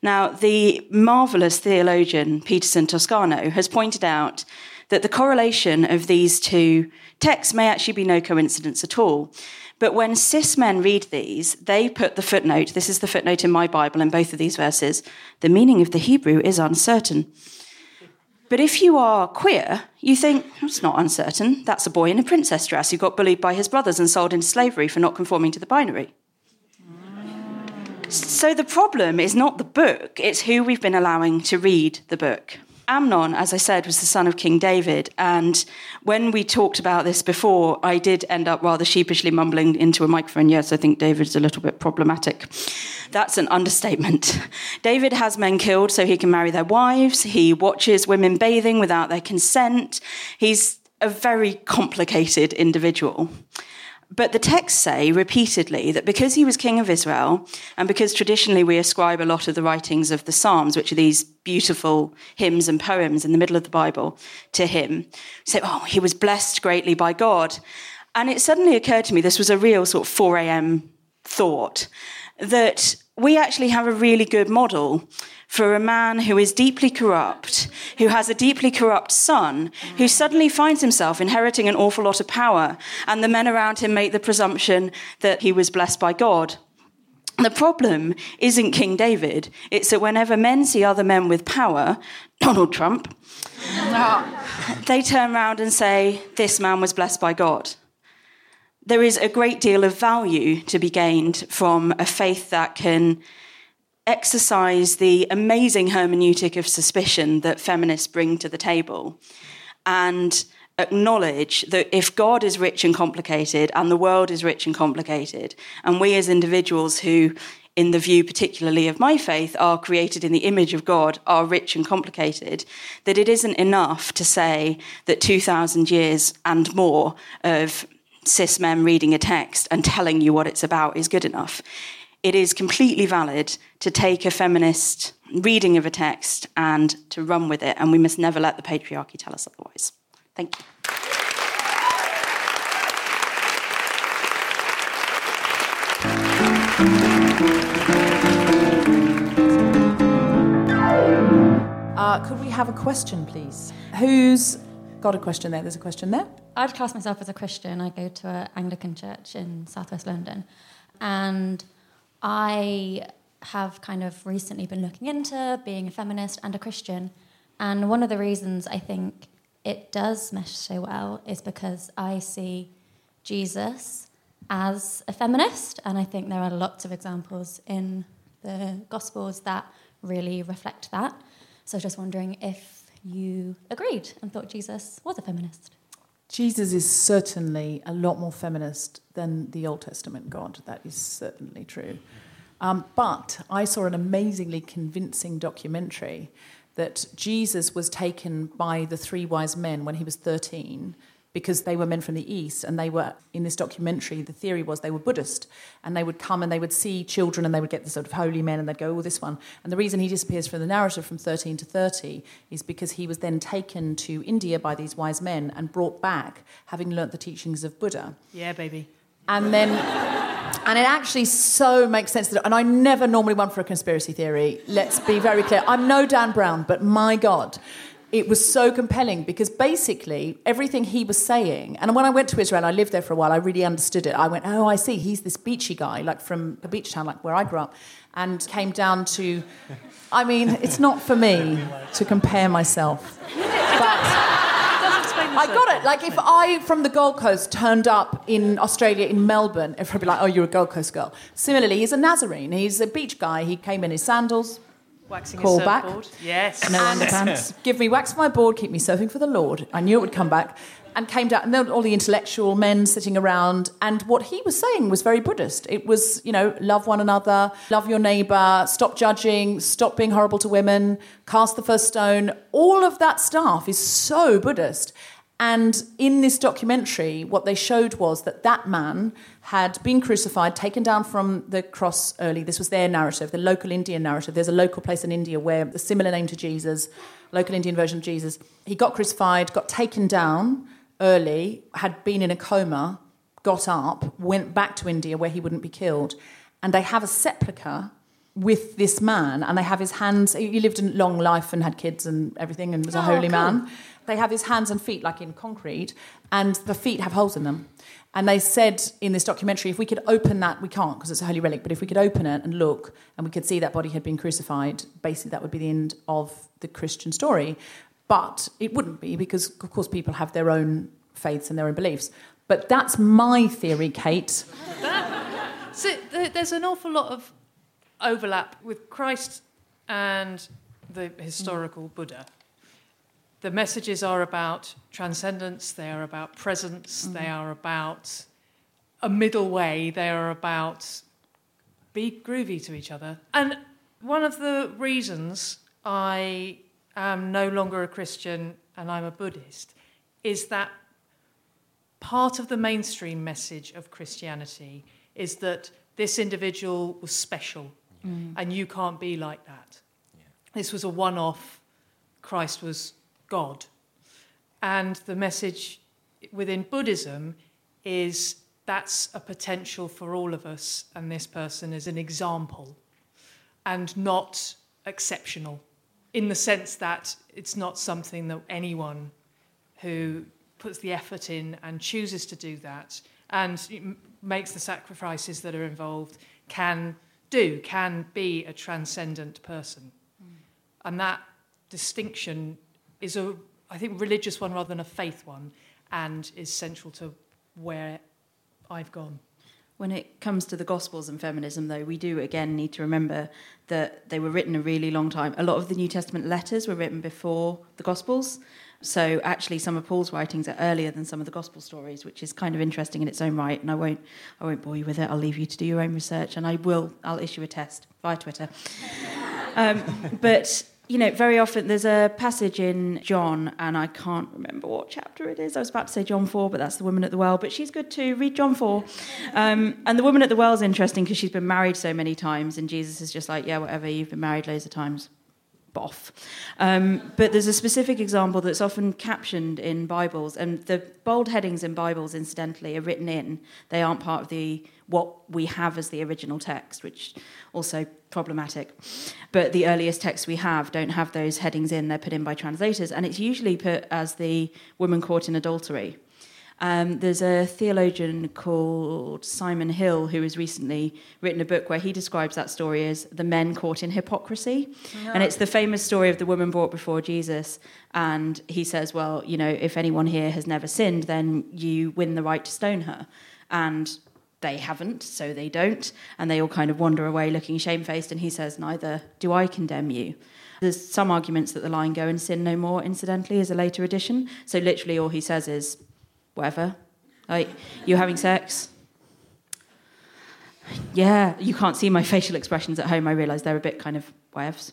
Now, the marvelous theologian Peterson Toscano has pointed out that the correlation of these two texts may actually be no coincidence at all. But when cis men read these, they put the footnote, this is the footnote in my Bible in both of these verses, the meaning of the Hebrew is uncertain. But if you are queer, you think, it's not uncertain. That's a boy in a princess dress who got bullied by his brothers and sold into slavery for not conforming to the binary. So the problem is not the book, it's who we've been allowing to read the book. Amnon, as I said, was the son of King David. And when we talked about this before, I did end up rather sheepishly mumbling into a microphone, yes, I think David's a little bit problematic. That's an understatement. David has men killed so he can marry their wives. He watches women bathing without their consent. He's a very complicated individual. But the texts say repeatedly that because he was king of Israel, and because traditionally we ascribe a lot of the writings of the Psalms, which are these beautiful hymns and poems in the middle of the Bible, to him, say, oh, he was blessed greatly by God. And it suddenly occurred to me this was a real sort of 4 a.m. thought that we actually have a really good model for a man who is deeply corrupt, who has a deeply corrupt son, who mm. suddenly finds himself inheriting an awful lot of power, and the men around him make the presumption that he was blessed by God. The problem isn't King David, it's that whenever men see other men with power, Donald Trump, they turn around and say, This man was blessed by God. There is a great deal of value to be gained from a faith that can exercise the amazing hermeneutic of suspicion that feminists bring to the table and acknowledge that if God is rich and complicated and the world is rich and complicated, and we as individuals who, in the view particularly of my faith, are created in the image of God, are rich and complicated, that it isn't enough to say that 2,000 years and more of cis men reading a text and telling you what it's about is good enough. It is completely valid to take a feminist reading of a text and to run with it, and we must never let the patriarchy tell us otherwise. Thank you. Uh, could we have a question, please? Who's got a question there? There's a question there. I'd class myself as a Christian. I go to an Anglican church in southwest London. And I have kind of recently been looking into being a feminist and a Christian. And one of the reasons I think it does mesh so well is because I see Jesus as a feminist. And I think there are lots of examples in the Gospels that really reflect that. So just wondering if you agreed and thought Jesus was a feminist. Jesus is certainly a lot more feminist than the Old Testament God. That is certainly true. Um, but I saw an amazingly convincing documentary that Jesus was taken by the three wise men when he was 13 because they were men from the East and they were, in this documentary, the theory was they were Buddhist and they would come and they would see children and they would get the sort of holy men and they'd go, oh, this one. And the reason he disappears from the narrative from 13 to 30 is because he was then taken to India by these wise men and brought back having learnt the teachings of Buddha. Yeah, baby. And then, and it actually so makes sense that, and I never normally run for a conspiracy theory, let's be very clear. I'm no Dan Brown, but my God it was so compelling because basically everything he was saying, and when I went to Israel, I lived there for a while, I really understood it. I went, oh, I see, he's this beachy guy, like from a beach town, like where I grew up, and came down to, I mean, it's not for me to compare myself. But I got it. Like if I from the Gold Coast turned up in Australia in Melbourne, everybody would be like, "Oh, you're a Gold Coast girl." Similarly, he's a Nazarene. He's a beach guy. He came in his sandals, Waxing Call back. Yes. no underpants. Give me wax my board, keep me surfing for the Lord. I knew it would come back. And came down, and there were all the intellectual men sitting around. And what he was saying was very Buddhist. It was, you know, love one another, love your neighbor, stop judging, stop being horrible to women, cast the first stone. All of that stuff is so Buddhist. And in this documentary, what they showed was that that man had been crucified, taken down from the cross early. This was their narrative, the local Indian narrative. There's a local place in India where a similar name to Jesus, local Indian version of Jesus. He got crucified, got taken down early, had been in a coma, got up, went back to India where he wouldn't be killed, and they have a sepulchre with this man, and they have his hands. He lived a long life and had kids and everything, and was a Oh, holy cool. man. They have his hands and feet like in concrete, and the feet have holes in them. And they said in this documentary, if we could open that, we can't because it's a holy relic, but if we could open it and look and we could see that body had been crucified, basically that would be the end of the Christian story. But it wouldn't be because, of course, people have their own faiths and their own beliefs. But that's my theory, Kate. So there's an awful lot of overlap with Christ and the historical Buddha. The messages are about transcendence, they are about presence, they are about a middle way, they are about be groovy to each other. And one of the reasons I am no longer a Christian and I'm a Buddhist is that part of the mainstream message of Christianity is that this individual was special Mm. and you can't be like that. This was a one off, Christ was God. And the message within Buddhism is that's a potential for all of us, and this person is an example and not exceptional in the sense that it's not something that anyone who puts the effort in and chooses to do that and makes the sacrifices that are involved can do, can be a transcendent person. Mm. And that distinction is a, I think, religious one rather than a faith one, and is central to where I've gone. When it comes to the Gospels and feminism, though, we do again need to remember that they were written a really long time. A lot of the New Testament letters were written before the Gospels. So actually, some of Paul's writings are earlier than some of the Gospel stories, which is kind of interesting in its own right. And I won't, I won't bore you with it. I'll leave you to do your own research, and I will. I'll issue a test via Twitter. Um, but you know, very often there's a passage in John, and I can't remember what chapter it is. I was about to say John 4, but that's the woman at the well, but she's good too. Read John 4. Um, and the woman at the well is interesting because she's been married so many times, and Jesus is just like, yeah, whatever, you've been married loads of times. Boff. Um, but there's a specific example that's often captioned in Bibles, and the bold headings in Bibles, incidentally, are written in. They aren't part of the what we have as the original text, which also problematic. But the earliest texts we have don't have those headings in; they're put in by translators, and it's usually put as the woman caught in adultery. Um, there's a theologian called Simon Hill who has recently written a book where he describes that story as the men caught in hypocrisy. And it's the famous story of the woman brought before Jesus. And he says, Well, you know, if anyone here has never sinned, then you win the right to stone her. And they haven't, so they don't. And they all kind of wander away looking shamefaced. And he says, Neither do I condemn you. There's some arguments that the line go and sin no more, incidentally, is a later addition. So literally all he says is, whatever. Like, you having sex? Yeah, you can't see my facial expressions at home. I realise they're a bit kind of whatevs.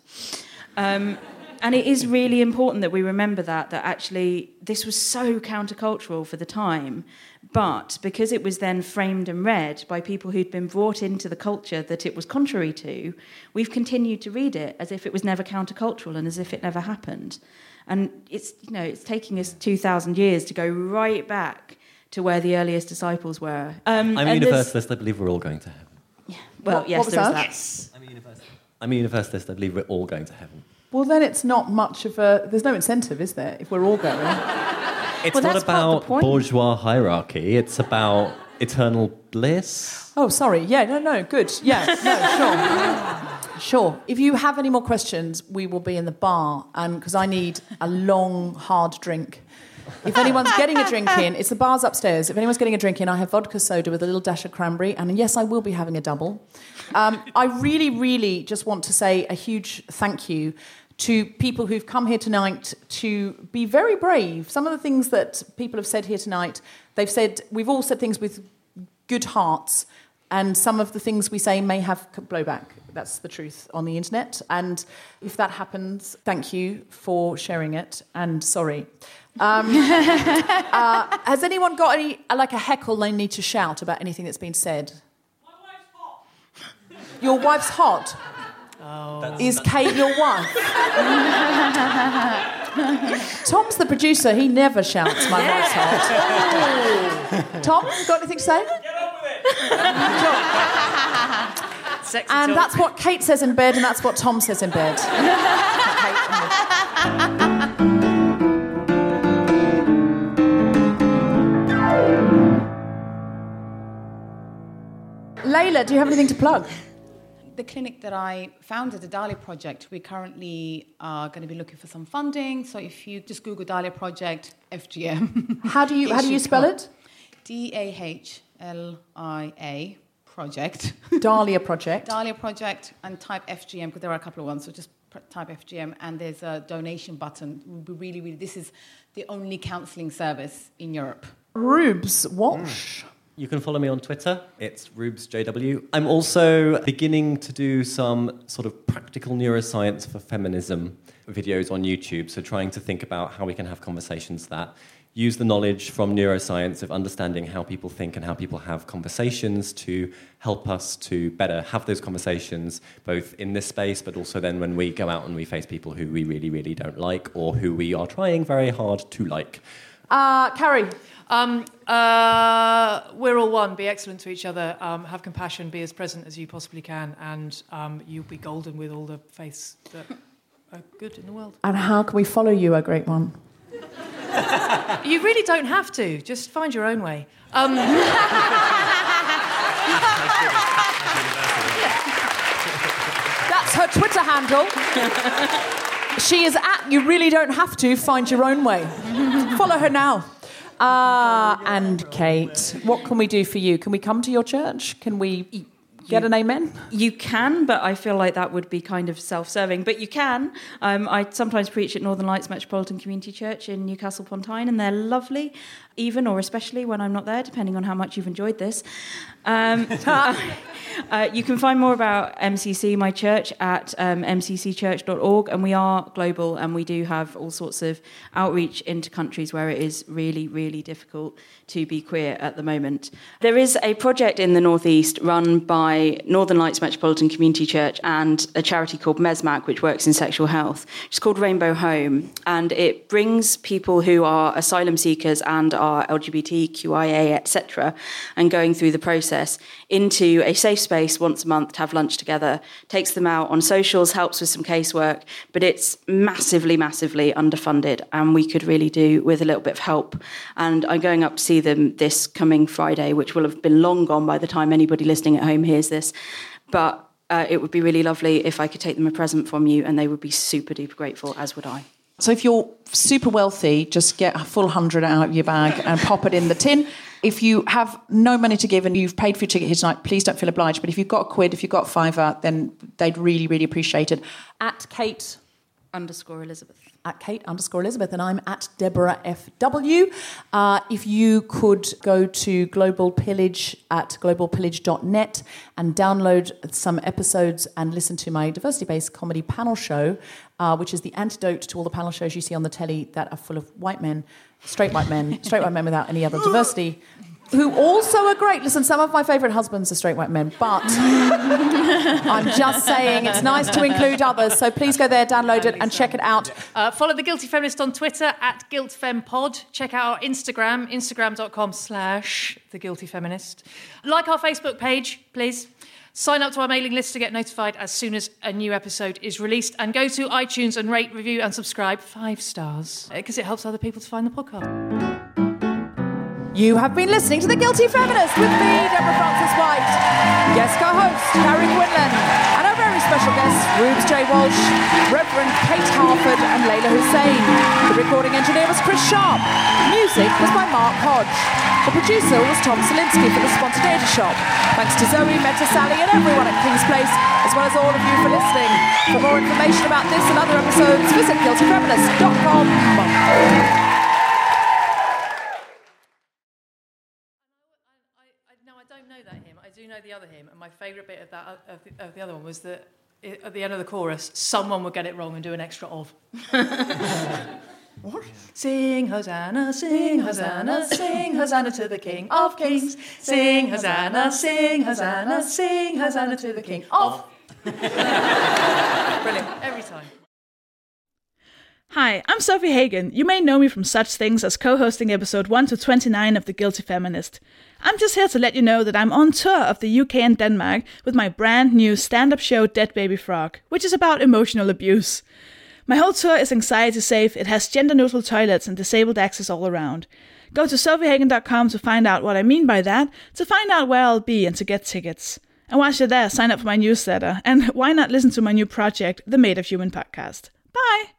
Um, and it is really important that we remember that, that actually this was so countercultural for the time. But because it was then framed and read by people who'd been brought into the culture that it was contrary to, we've continued to read it as if it was never countercultural and as if it never happened. And it's, you know, it's taking us 2,000 years to go right back to where the earliest disciples were. Um, I'm a and there's- universalist. I believe we're all going to heaven. Yeah. Well, What- yes, what was there is that? that. Yes. I'm a universalist. I'm a universalist. I believe we're all going to heaven. Well, then it's not much of a. There's no incentive, is there, if we're all going? It's Well, not that's part of the about bourgeois hierarchy. It's about eternal bliss. Oh, sorry. Yeah, no, no, good. Yeah, no, sure. Sure. If you have any more questions, we will be in the bar, and because I need a long, hard drink. If anyone's getting a drink in, it's the bar's upstairs. If anyone's getting a drink in, I have vodka soda with a little dash of cranberry, and yes, I will be having a double. Um, I really, really just want to say a huge thank you to people who've come here tonight to be very brave. Some of the things that people have said here tonight, they've said, we've all said things with good hearts, and some of the things we say may have blowback. That's the truth on the internet. And if that happens, thank you for sharing it, and sorry. Um, uh, has anyone got any, like a heckle they need to shout about anything that's been said? My wife's hot. Your wife's hot. Oh. Is Kate your wife? Tom's the producer. He never shouts my wife's heart. Tom, you got anything to say? Sexy And talk. that's what Kate says in bed, and that's what Tom says in bed. Leyla, do you have anything to plug? The clinic that I founded, the Dahlia Project, we currently are going to be looking for some funding. So if you just Google Dahlia Project, FGM. How do you how do you spell it? D A H L I A Project. Dahlia Project. Dahlia Project and type FGM because there are a couple of ones. So just type FGM and there's a donation button. We really, really, this is the only counselling service in Europe. Reubs Walsh. Mm. You can follow me on Twitter. It's ReubsJW. I'm also beginning to do some sort of practical neuroscience for feminism videos on YouTube. So, trying to think about how we can have conversations that use the knowledge from neuroscience of understanding how people think and how people have conversations to help us to better have those conversations, both in this space, but also then when we go out and we face people who we really, really don't like or who we are trying very hard to like. Uh, Carrie. Um, uh, we're all one. Be excellent to each other. Um, have compassion. Be as present as you possibly can, and um, you'll be golden with all the faiths that are good in the world. And how can we follow you, a great one? You really don't have to. Just find your own way. Um, That's her Twitter handle. she is at you really don't have to find your own way. Follow her now. Uh, and Kate, what can we do for you? Can we come to your church? Can we get an amen? You can, but I feel like that would be kind of self-serving. But you can. Um, I sometimes preach at Northern Lights Metropolitan Community Church in Newcastle upon Tyne, and they're lovely, even or especially when I'm not there, depending on how much you've enjoyed this. Um, uh, you can find more about MCC, my church, at um, mccchurch.org, and we are global, and we do have all sorts of outreach into countries where it is really, really difficult to be queer at the moment. There is a project in the Northeast run by Northern Lights Metropolitan Community Church and a charity called MESMAC, which works in sexual health. It's called Rainbow Home, and it brings people who are asylum seekers and are LGBTQIA, etc., and going through the process into a safe space once a month to have lunch together, takes them out on socials, helps with some casework, but it's massively, massively underfunded, and we could really do with a little bit of help. And I'm going up to see them this coming Friday, which will have been long gone by the time anybody listening at home hears this. But uh, it would be really lovely if I could take them a present from you, and they would be super duper grateful, as would I. So if you're super wealthy, just get a full hundred out of your bag and pop it in the tin. If you have no money to give and you've paid for your ticket here tonight, please don't feel obliged. But if you've got a quid, if you've got a fiver, then they'd really, really appreciate it. At Kate underscore Elizabeth. At Kate underscore Elizabeth, and I'm at Deborah FW. Uh, if you could go to Global Pillage at globalpillage.net and download some episodes and listen to my diversity based comedy panel show, uh, which is the antidote to all the panel shows you see on the telly that are full of white men, straight white men, straight white men without any other diversity. Who also are great. Listen, some of my favourite husbands are straight white men, but I'm just saying it's nice to include others. So please go there, download it, and check it out. Uh, follow The Guilty Feminist on Twitter at GuiltFemPod. Check out our Instagram, instagram.com slash The Guilty Feminist. Like our Facebook page, please. Sign up to our mailing list to get notified as soon as a new episode is released. And go to iTunes and rate, review, and subscribe five stars uh, because it helps other people to find the podcast. You have been listening to The Guilty Feminist with me, Deborah Frances-White, guest co-host Carrie Quinlan, and special guests, Reubs J. Walsh, Reverend Kate Harford, and Leyla Hussein. The recording engineer was Chris Sharp. Music was by Mark Hodge. The producer was Tom Salinsky for The Spontaneity Shop. Thanks to Zoe, Meta Sally, and everyone at Kings Place, as well as all of you for listening. For more information about this and other episodes, visit guiltyfeminist.com. No, I don't know that hymn. I do know the other hymn, and my favourite bit of that of the, of the other one was that i- at the end of the chorus, someone would get it wrong and do an extra of. what? Sing Hosanna, sing Hosanna, sing Hosanna to the King of Kings. Sing Hosanna, sing Hosanna, sing Hosanna to the King of. Brilliant every time. Hi, I'm Sophie Hagen. You may know me from such things as co hosting episode 1 to 29 of The Guilty Feminist. I'm just here to let you know that I'm on tour of the UK and Denmark with my brand new stand up show Dead Baby Frog, which is about emotional abuse. My whole tour is anxiety safe, it has gender neutral toilets and disabled access all around. Go to sophiehagen.com to find out what I mean by that, to find out where I'll be, and to get tickets. And while you're there, sign up for my newsletter, and why not listen to my new project, the Made of Human podcast? Bye!